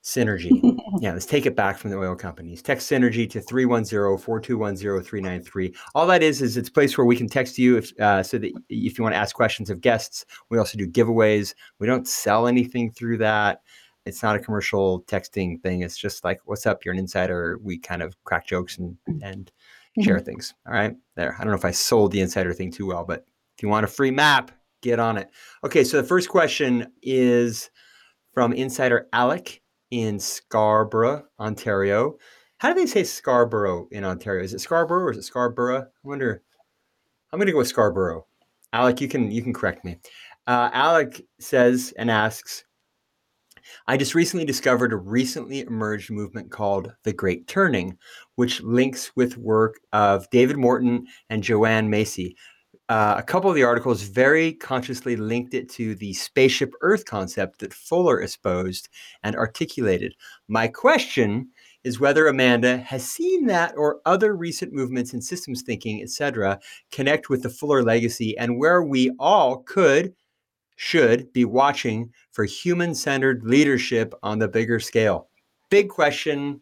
Synergy. *laughs* yeah, let's take it back from the oil companies. Text Synergy to 310-421-0393. All that is is it's a place where we can text you if uh, so that if you want to ask questions of guests. We also do giveaways. We don't sell anything through that. It's not a commercial texting thing. It's just like, what's up? You're an insider. We kind of crack jokes and and mm-hmm. share things. All right. There. I don't know if I sold the insider thing too well, but if you want a free map, get on it. Okay, so the first question is from insider Alec in Scarborough, Ontario. How do they say Scarborough in Ontario? Is it Scarborough or is it Scarborough? I wonder. I'm going to go with Scarborough. Alec, you can you can correct me. Uh, Alec says and asks, I just recently discovered a recently emerged movement called the Great Turning, which links with work of David Korten and Joanna Macy, uh, a couple of the articles very consciously linked it to the spaceship Earth concept that Fuller exposed and articulated. My question is whether Amanda has seen that or other recent movements in systems thinking, etc., connect with the Fuller legacy and where we all could, should be watching for human centered leadership on the bigger scale. Big question.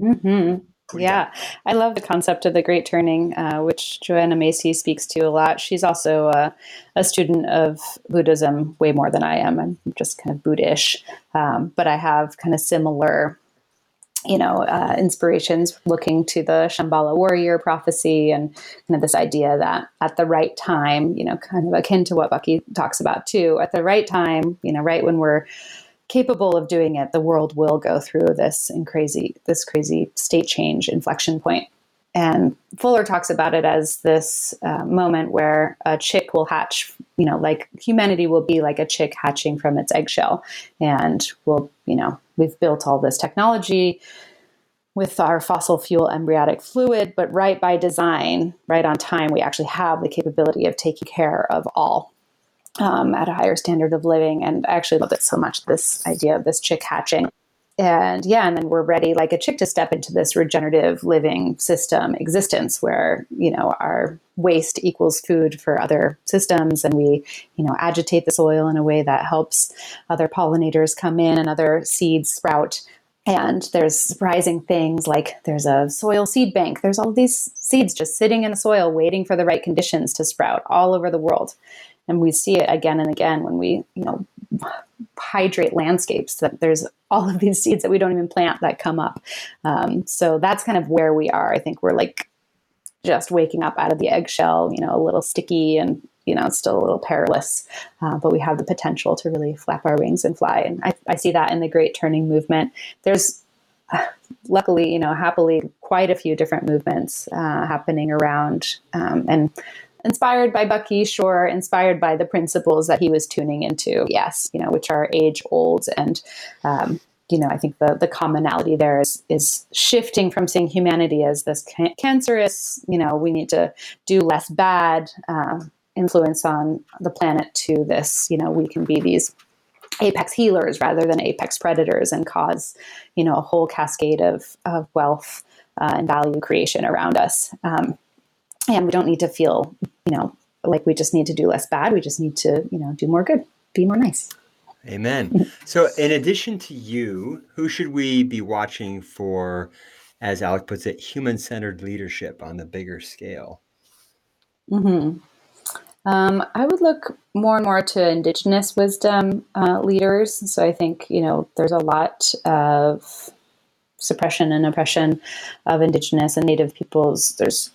Mm-hmm. Yeah, I love the concept of the Great Turning, uh, which Joanna Macy speaks to a lot. She's also a, a, student of Buddhism way more than I am. I'm just kind of Buddhish, um, but I have kind of similar, you know, uh, inspirations looking to the Shambhala warrior prophecy and kind of this idea that at the right time, you know, kind of akin to what Bucky talks about too, at the right time, you know, right when we're capable of doing it, the world will go through this and crazy this crazy state change inflection point. And Fuller talks about it as this uh, moment where a chick will hatch, you know, like humanity will be like a chick hatching from its eggshell. And we'll, you know, we've built all this technology with our fossil fuel embryonic fluid, but right by design, right on time, we actually have the capability of taking care of all um, at a higher standard of living. And I actually loved it so much this idea of this chick hatching. And yeah, and then we're ready like a chick to step into this regenerative living system existence where, you know, our waste equals food for other systems and we, you know, agitate the soil in a way that helps other pollinators come in and other seeds sprout and there's surprising things like there's a soil seed bank. There's all these seeds just sitting in the soil waiting for the right conditions to sprout all over the world and we see it again and again when we you know hydrate landscapes that there's all of these seeds that we don't even plant that come up. Um, so that's kind of where we are. I think we're like just waking up out of the eggshell you know a little sticky and you know still a little perilous uh, but we have the potential to really flap our wings and fly. And I, I see that in the great turning movement. There's *sighs* luckily you know happily quite a few different movements uh, happening around um, and inspired by Bucky, sure, inspired by the principles that he was tuning into, yes, you know, which are age old and, um, you know, I think the the commonality there is is shifting from seeing humanity as this can- cancerous, you know, we need to do less bad uh, influence on the planet to this, you know, we can be these apex healers rather than apex predators and cause, you know, a whole cascade of of wealth uh, and value creation around us. Um, and we don't need to feel you know like we just need to do less bad we just need to you know do more good be more nice Amen. *laughs* So, in addition to you, who should we be watching for, as Alec puts it, human centered leadership on the bigger scale? Mm-hmm. Um, I would look more and more to Indigenous wisdom uh, leaders. So, I think, you know, there's a lot of suppression and oppression of Indigenous and Native peoples. There's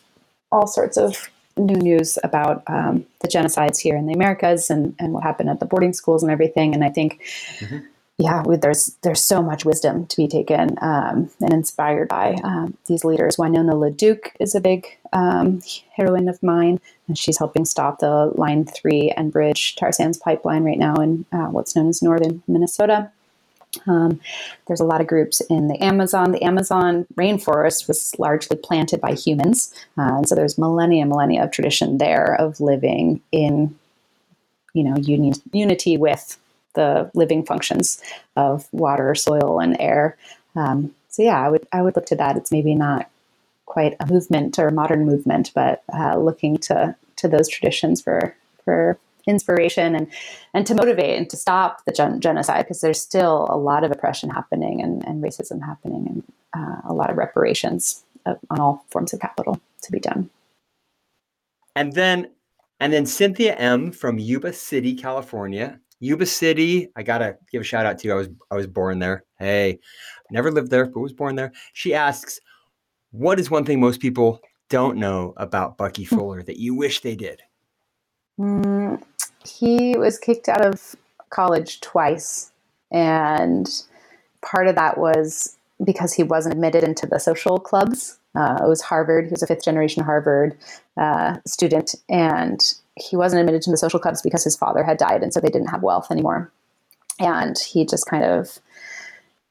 all sorts of new news about um, the genocides here in the Americas and, and what happened at the boarding schools and everything. And I think, mm-hmm. yeah, there's there's so much wisdom to be taken um, and inspired by um, these leaders. Winona LaDuke is a big um, heroine of mine, and she's helping stop the Line 3 Enbridge tar sands pipeline right now in uh, what's known as northern Minnesota. Um, there's a lot of groups in the Amazon. The Amazon rainforest was largely planted by humans, uh, and so there's millennia, millennia of tradition there of living in, you know, uni- unity with the living functions of water, soil, and air. Um, so yeah, I would I would look to that. It's maybe not quite a movement or a modern movement, but uh, looking to to those traditions for for inspiration and and to motivate and to stop the gen- genocide because there's still a lot of oppression happening and, and racism happening and uh, a lot of reparations of, on all forms of capital to be done. And then and then Cynthia M from Yuba City, California. Yuba City, I gotta give a shout out to you. I was I was born there. Hey, never lived there, but was born there. She asks, "What is one thing most people don't know about Bucky hmm. Fuller that you wish they did?" Mm, he was kicked out of college twice. And part of that was because he wasn't admitted into the social clubs. Uh, it was Harvard. He was a fifth generation Harvard uh, student. And he wasn't admitted to the social clubs because his father had died. And so they didn't have wealth anymore. And he just kind of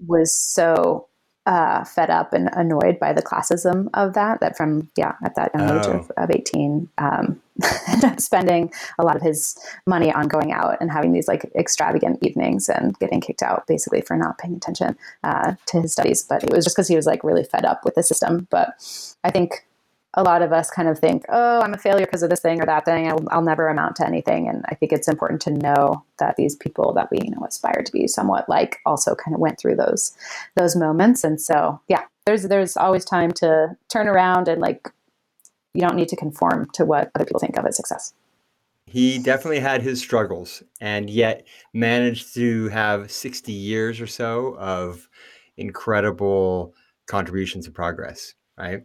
was so uh, fed up and annoyed by the classism of that, that from, yeah, at that young oh. age of, of 18, um, *laughs* spending a lot of his money on going out and having these like extravagant evenings and getting kicked out basically for not paying attention uh, to his studies. But it was just because he was like really fed up with the system. But I think a lot of us kind of think, oh, I'm a failure because of this thing or that thing. I'll, I'll, never amount to anything. And I think it's important to know that these people that we, you know, aspire to be somewhat like also kind of went through those those moments. And so, yeah, there's there's always time to turn around and like you don't need to conform to what other people think of as success. He definitely had his struggles and yet managed to have 60 years or so of incredible contributions and progress, right?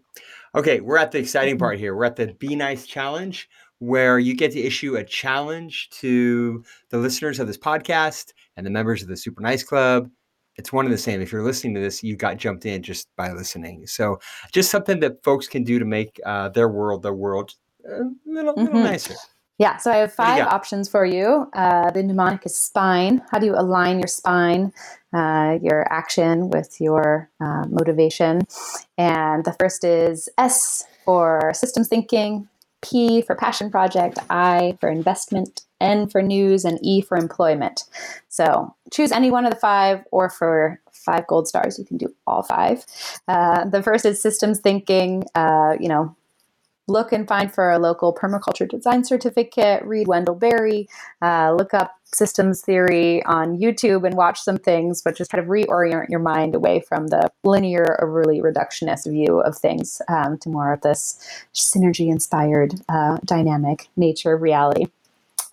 Okay, we're at the exciting part here. We're at the Be Nice Challenge, where you get to issue a challenge to the listeners of this podcast and the members of the Super Nice Club it's one and the same. If you're listening to this, you got jumped in just by listening. So just something that folks can do to make uh, their world, their world a little, mm-hmm. little nicer. Yeah, so I have five options for you. Uh, the mnemonic is spine. How do you align your spine, uh, your action with your uh, motivation? And the first is S for systems thinking, P for passion project, I for investment, N for news, and E for employment. So choose any one of the five, or for five gold stars, you can do all five. Uh, the first is systems thinking. Uh, you know, look and find for a local permaculture design certificate, read Wendell Berry, uh, look up systems theory on YouTube and watch some things, but just kind of reorient your mind away from the linear or really reductionist view of things um, to more of this synergy inspired uh, dynamic nature of reality.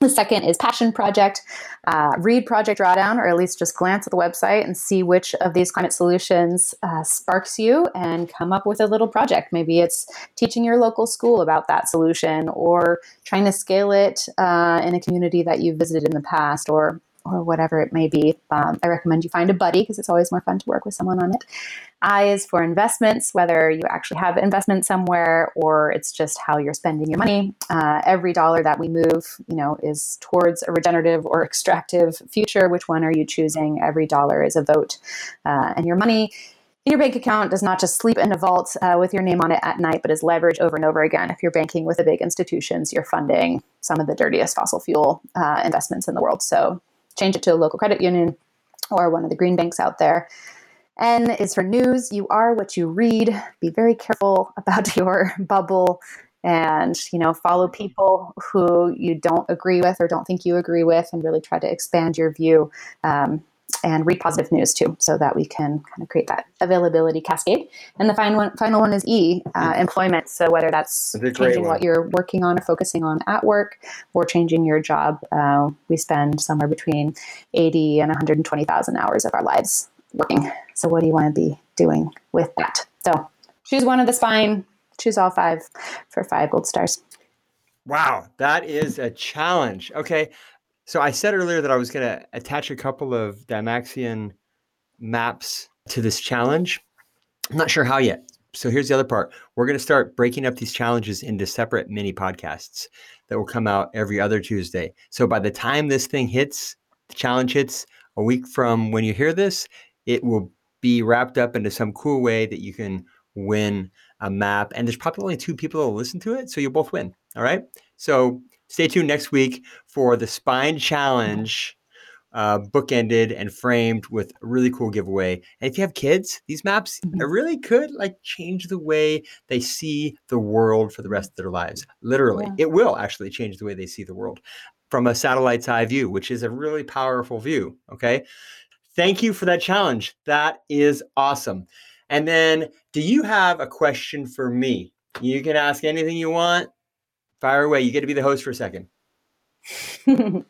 The second is Passion Project. Uh, read Project Drawdown, or at least just glance at the website and see which of these climate solutions uh, sparks you and come up with a little project. Maybe it's teaching your local school about that solution or trying to scale it uh, in a community that you've visited in the past or or whatever it may be. Um, I recommend you find a buddy because it's always more fun to work with someone on it. I is for investments, whether you actually have investment somewhere or it's just how you're spending your money. Uh, every dollar that we move, you know, is towards a regenerative or extractive future. Which one are you choosing? Every dollar is a vote, uh, and your money in your bank account does not just sleep in a vault uh, with your name on it at night, but is leveraged over and over again. If you're banking with the big institutions, you're funding some of the dirtiest fossil fuel uh, investments in the world. So change it to a local credit union or one of the green banks out there. N is for news. You are what you read. Be very careful *laughs* about your bubble and you know follow people who you don't agree with or don't think you agree with and really try to expand your view um, and read positive news too so that we can kind of create that availability cascade and the final one, final one is e uh, employment so whether that's changing what you're working on or focusing on at work or changing your job uh, we spend somewhere between 80 and 120000 hours of our lives working so what do you want to be doing with that so choose one of the spine choose all five for five gold stars. Wow, that is a challenge. Okay. So I said earlier that I was going to attach a couple of Dymaxion maps to this challenge. I'm not sure how yet. So here's the other part. We're going to start breaking up these challenges into separate mini podcasts that will come out every other Tuesday. So by the time this thing hits, the challenge hits a week from when you hear this, it will be wrapped up into some cool way that you can win a map. And there's probably only two people that will listen to it. So you'll both win. All right. So stay tuned next week for the Spine Challenge. Uh, bookended and framed with a really cool giveaway. And if you have kids, these maps mm-hmm. really could like change the way they see the world for the rest of their lives. Literally, yeah. it will actually change the way they see the world from a satellite's eye view, which is a really powerful view. Okay. Thank you for that challenge. That is awesome. And then, do you have a question for me? You can ask anything you want. Fire away. You get to be the host for a second. *laughs*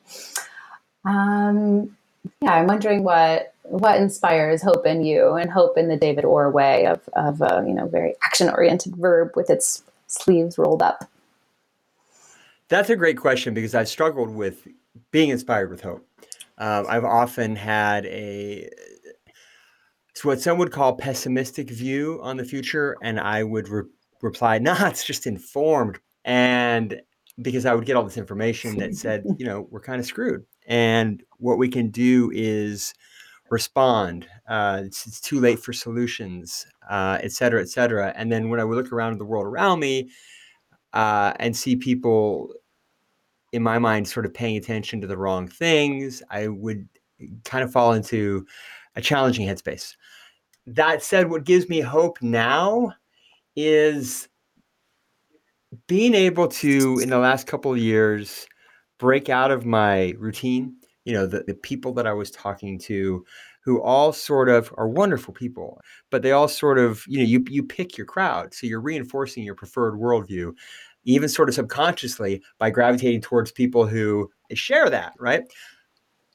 um, yeah, I'm wondering what what inspires hope in you and hope in the David Orr way of of a you know very action oriented verb with its sleeves rolled up. That's a great question because I've struggled with being inspired with hope. Um, I've often had a it's what some would call pessimistic view on the future, and I would re- reply, *laughs* "Nah, it's just informed." And because I would get all this information that *laughs* said, you know, we're kind of screwed, and what we can do is respond. Uh, it's, it's, too late for solutions, uh, et cetera, et cetera. And then when I would look around the world around me uh, and see people, in my mind, sort of paying attention to the wrong things, I would kind of fall into a challenging headspace. That said, what gives me hope now is being able to, in the last couple of years, break out of my routine. You know, the, the people that I was talking to who all sort of are wonderful people, but they all sort of, you know, you, you pick your crowd. So you're reinforcing your preferred worldview, even sort of subconsciously by gravitating towards people who share that, right?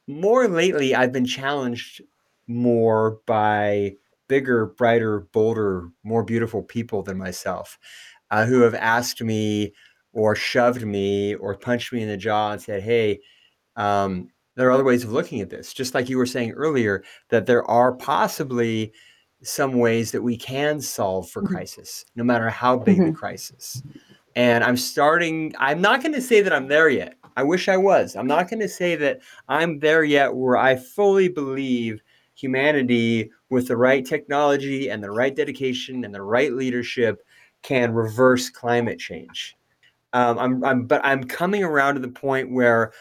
More lately, I've been challenged more by bigger, brighter, bolder, more beautiful people than myself uh, who have asked me or shoved me or punched me in the jaw and said, Hey, um, there are other ways of looking at this. Just like you were saying earlier, that there are possibly some ways that we can solve for mm-hmm. crisis, no matter how big mm-hmm. the crisis. And I'm starting, I'm not going to say that I'm there yet. I wish I was. I'm not going to say that I'm there yet where I fully believe humanity with the right technology and the right dedication and the right leadership can reverse climate change. Um, I'm, I'm, but I'm coming around to the point where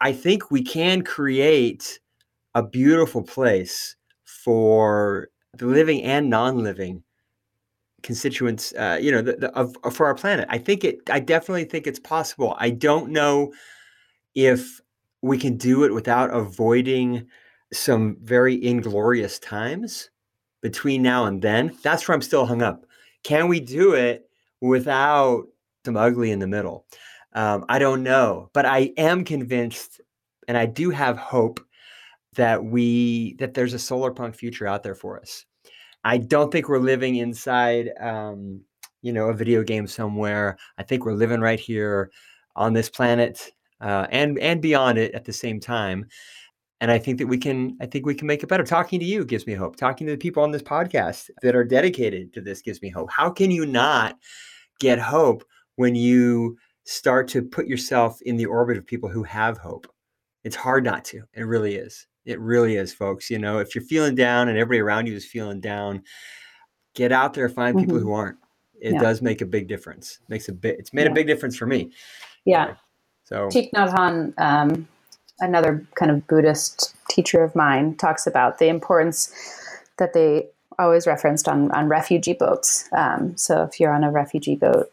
I think we can create a beautiful place for the living and non-living constituents. Uh, you know, the, the, of, of, for our planet. I think it. I definitely think it's possible. I don't know if we can do it without avoiding some very inglorious times between now and then. That's where I'm still hung up. Can we do it without some ugly in the middle? Um, I don't know, but I am convinced, and I do have hope that we that there's a solar punk future out there for us. I don't think we're living inside, um, you know, a video game somewhere. I think we're living right here on this planet uh, and and beyond it at the same time and I think that we can I think we can make it better. Talking to you gives me hope. Talking to the people on this podcast that are dedicated to this gives me hope. How can you not get hope when you start to put yourself in the orbit of people who have hope? It's hard not to. It really is. It really is, folks. You know, if you're feeling down and everybody around you is feeling down, get out there, find mm-hmm. people who aren't. It yeah. does make a big difference. Makes a bit. It's made yeah. a big difference for me. Yeah. So Thich Nhat Hanh, um, another kind of Buddhist teacher of mine talks about the importance that they always referenced on, on refugee boats. Um, so if you're on a refugee boat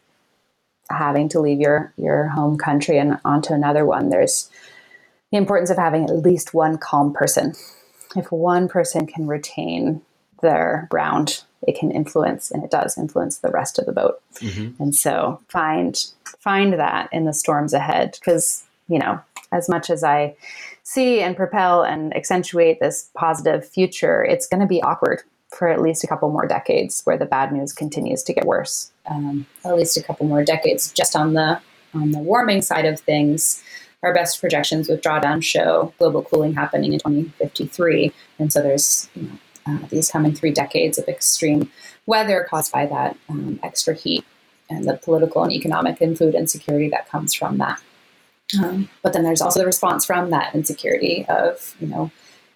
having to leave your your home country and onto another one, there's the importance of having at least one calm person. If one person can retain their ground, it can influence, and it does influence the rest of the boat. Mm-hmm. And so find find that in the storms ahead, because you know, as much as I see and propel and accentuate this positive future, it's going to be awkward for at least a couple more decades, where the bad news continues to get worse. Um, at least a couple more decades, just on the on the warming side of things our best projections with drawdown show global cooling happening in 2053. And so there's you know, uh, these coming three decades of extreme weather caused by that um, extra heat and the political and economic and food insecurity that comes from that. Um, but then there's also the response from that insecurity of, you know,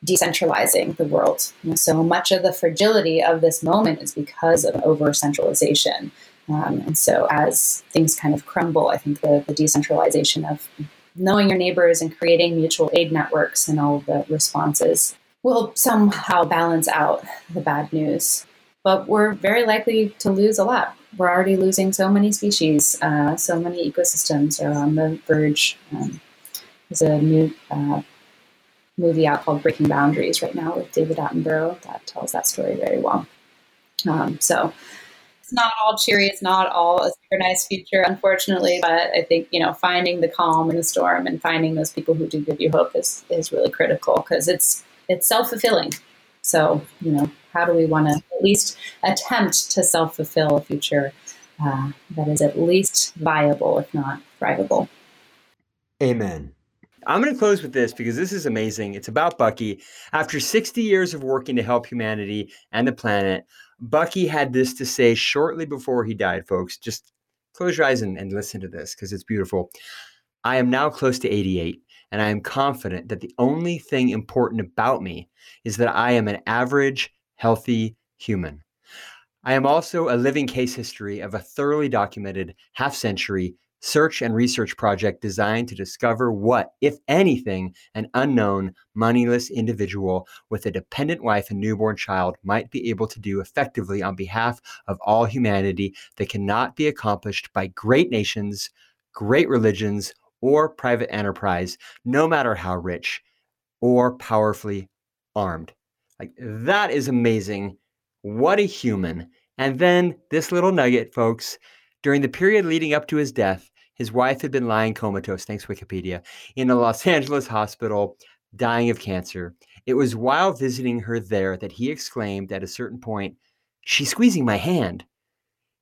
decentralizing the world. So much of the fragility of this moment is because of over centralization. Um, and so as things kind of crumble, I think the, the decentralization of knowing your neighbors and creating mutual aid networks and all the responses will somehow balance out the bad news. But we're very likely to lose a lot. We're already losing so many species, uh, so many ecosystems are on the verge. Um, there's a new uh, movie out called Breaking Boundaries right now with David Attenborough that tells that story very well. Um, so it's not all cheery. It's not all a super nice future, unfortunately. But I think you know finding the calm in the storm and finding those people who do give you hope is is really critical because it's it's self fulfilling. So you know, how do we want to at least attempt to self fulfill a future uh, that is at least viable, if not thrivable? Amen. I'm going to close with this because this is amazing. It's about Bucky. After 60 years of working to help humanity and the planet, Bucky had this to say shortly before he died, folks. Just close your eyes and, and listen to this because it's beautiful. I am now close to 88, and I am confident that the only thing important about me is that I am an average, healthy human. I am also a living case history of a thoroughly documented half century search and research project designed to discover what, if anything, an unknown, moneyless individual with a dependent wife and newborn child might be able to do effectively on behalf of all humanity that cannot be accomplished by great nations, great religions, or private enterprise, no matter how rich or powerfully armed. Like, that is amazing. What a human. And then this little nugget, folks. During the period leading up to his death, his wife had been lying comatose, thanks Wikipedia, in a Los *laughs* Angeles hospital, dying of cancer. It was while visiting her there that he exclaimed at a certain point, She's squeezing my hand.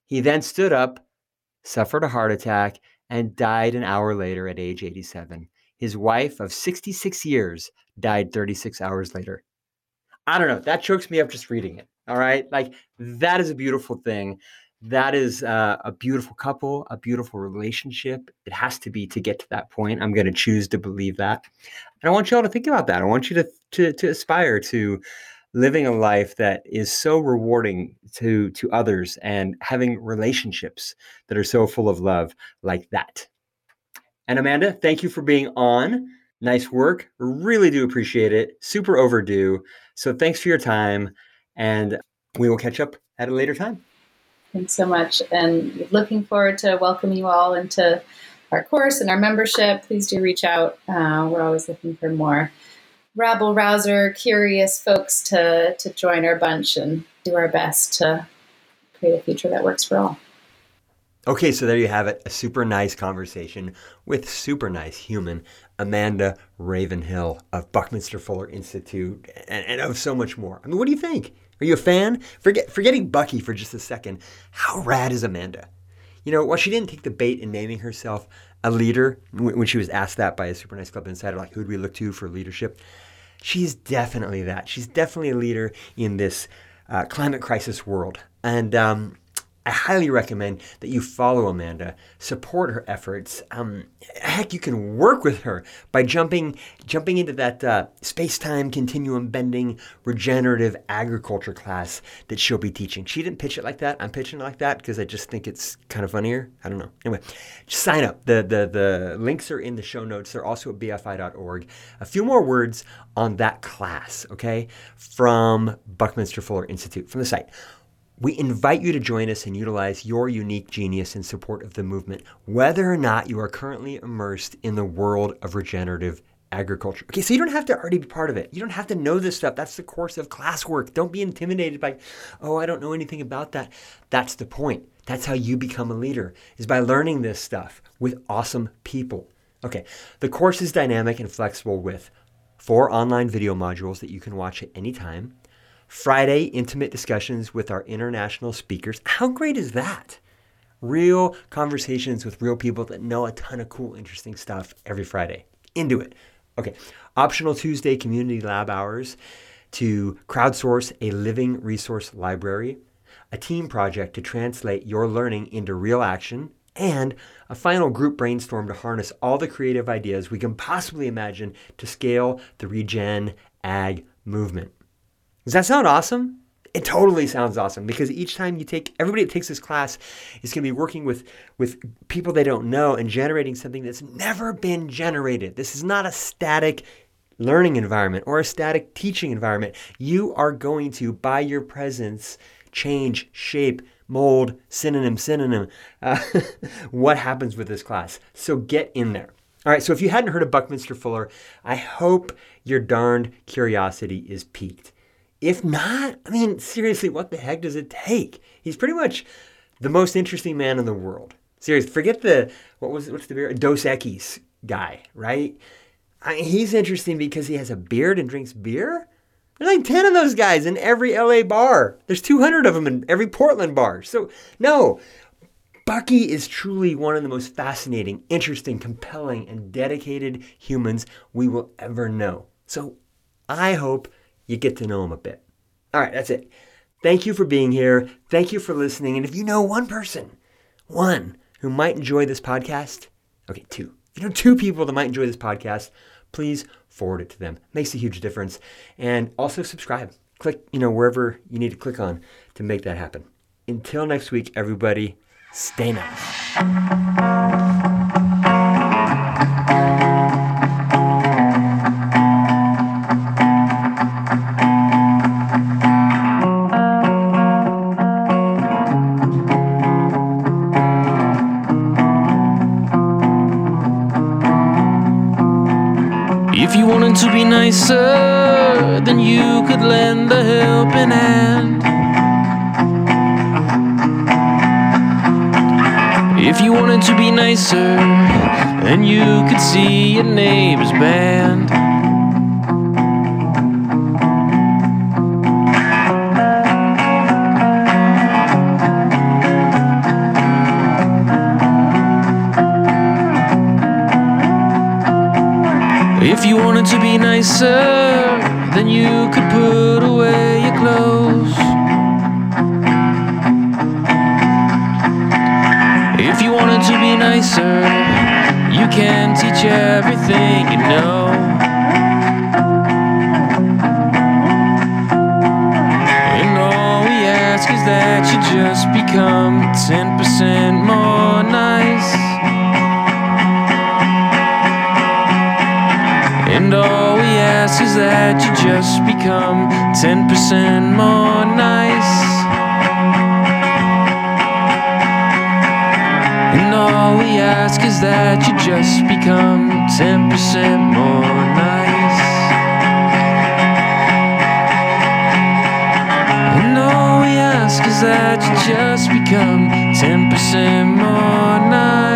He then stood up, suffered a heart attack, and died an hour later at age 87. His wife of 66 years died 36 hours later. I don't know. That chokes me up just reading it. All right. Like, that is a beautiful thing that is uh, a beautiful couple, a beautiful relationship. It has to be to get to that point. I'm going to choose to believe that. And I want you all to think about that. I want you to, to, to aspire to living a life that is so rewarding to, to others and having relationships that are so full of love like that. And Amanda, thank you for being on. Nice work. Really do appreciate it. Super overdue. So thanks for your time. And we will catch up at a later time. Thanks so much. And looking forward to welcoming you all into our course and our membership. Please do reach out. Uh, we're always looking for more rabble rouser, curious folks to, to join our bunch and do our best to create a future that works for all. Okay, so there you have it. A super nice conversation with super nice human Amanda Ravenhill of Buckminster Fuller Institute and, and of so much more. I mean, what do you think? Are you a fan? Forget, forgetting Bucky for just a second. How rad is Amanda? You know, while she didn't take the bait in naming herself a leader when she was asked that by a Super Nice Club insider, like who do we look to for leadership? She's definitely that. She's definitely a leader in this uh, climate crisis world. And um, I highly recommend that you follow Amanda, support her efforts. Um, heck, you can work with her by jumping jumping into that uh, space-time continuum bending regenerative agriculture class that she'll be teaching. She didn't pitch it like that. I'm pitching it like that because I just think it's kind of funnier. I don't know. Anyway, just sign up. The, the, the links are in the show notes. They're also at bfi.org. A few more words on that class, okay, from Buckminster Fuller Institute, from the site. We invite you to join us and utilize your unique genius in support of the movement, whether or not you are currently immersed in the world of regenerative agriculture. Okay, so you don't have to already be part of it. You don't have to know this stuff. That's the course of classwork. Don't be intimidated by, oh, I don't know anything about that. That's the point. That's how you become a leader, is by learning this stuff with awesome people. Okay, the course is dynamic and flexible with four online video modules that you can watch at any time Friday, intimate discussions with our international speakers. How great is that? Real conversations with real people that know a ton of cool, interesting stuff every Friday. Into it. Okay. Optional Tuesday community lab hours to crowdsource a living resource library, a team project to translate your learning into real action, and a final group brainstorm to harness all the creative ideas we can possibly imagine to scale the regen ag movement. Does that sound awesome? It totally sounds awesome because each time you take everybody that takes this class is going to be working with with people they don't know and generating something that's never been generated. This is not a static learning environment or a static teaching environment. You are going to by your presence change, shape, mold, synonym, synonym, *laughs* uh, what happens with this class. So get in there. All right, so if you hadn't heard of Buckminster Fuller, I hope your darned curiosity is piqued. If not, I mean, seriously, what the heck does it take? He's pretty much the most interesting man in the world. Seriously, forget the what was what's the beer? Dos Equis guy, right? I mean, he's interesting because he has a beard and drinks beer. There's like 10 of those guys in every LA bar. There's 200 of them in every Portland bar. So, no, Bucky is truly one of the most fascinating, interesting, compelling, and dedicated humans we will ever know. So, I hope you get to know them a bit. All right, that's it. Thank you for being here. Thank you for listening. And if you know one person, one who might enjoy this podcast, okay, two. If you know two people that might enjoy this podcast, please forward it to them. It makes a huge difference. And also subscribe. Click, you know, wherever you need to click on to make that happen. Until next week, everybody, stay nice. To be nicer, then you could lend a helping hand. If you wanted to be nicer, then you could see your neighbor's band. If you wanted to be nicer, then you could put away your clothes. If you wanted to be nicer, you can teach everything you know. And all we ask is that you just become 10% more nice. And all we ask is that you just become 10% more nice. And all we ask is that you just become 10% more nice. And all we ask is that you just become 10% more nice.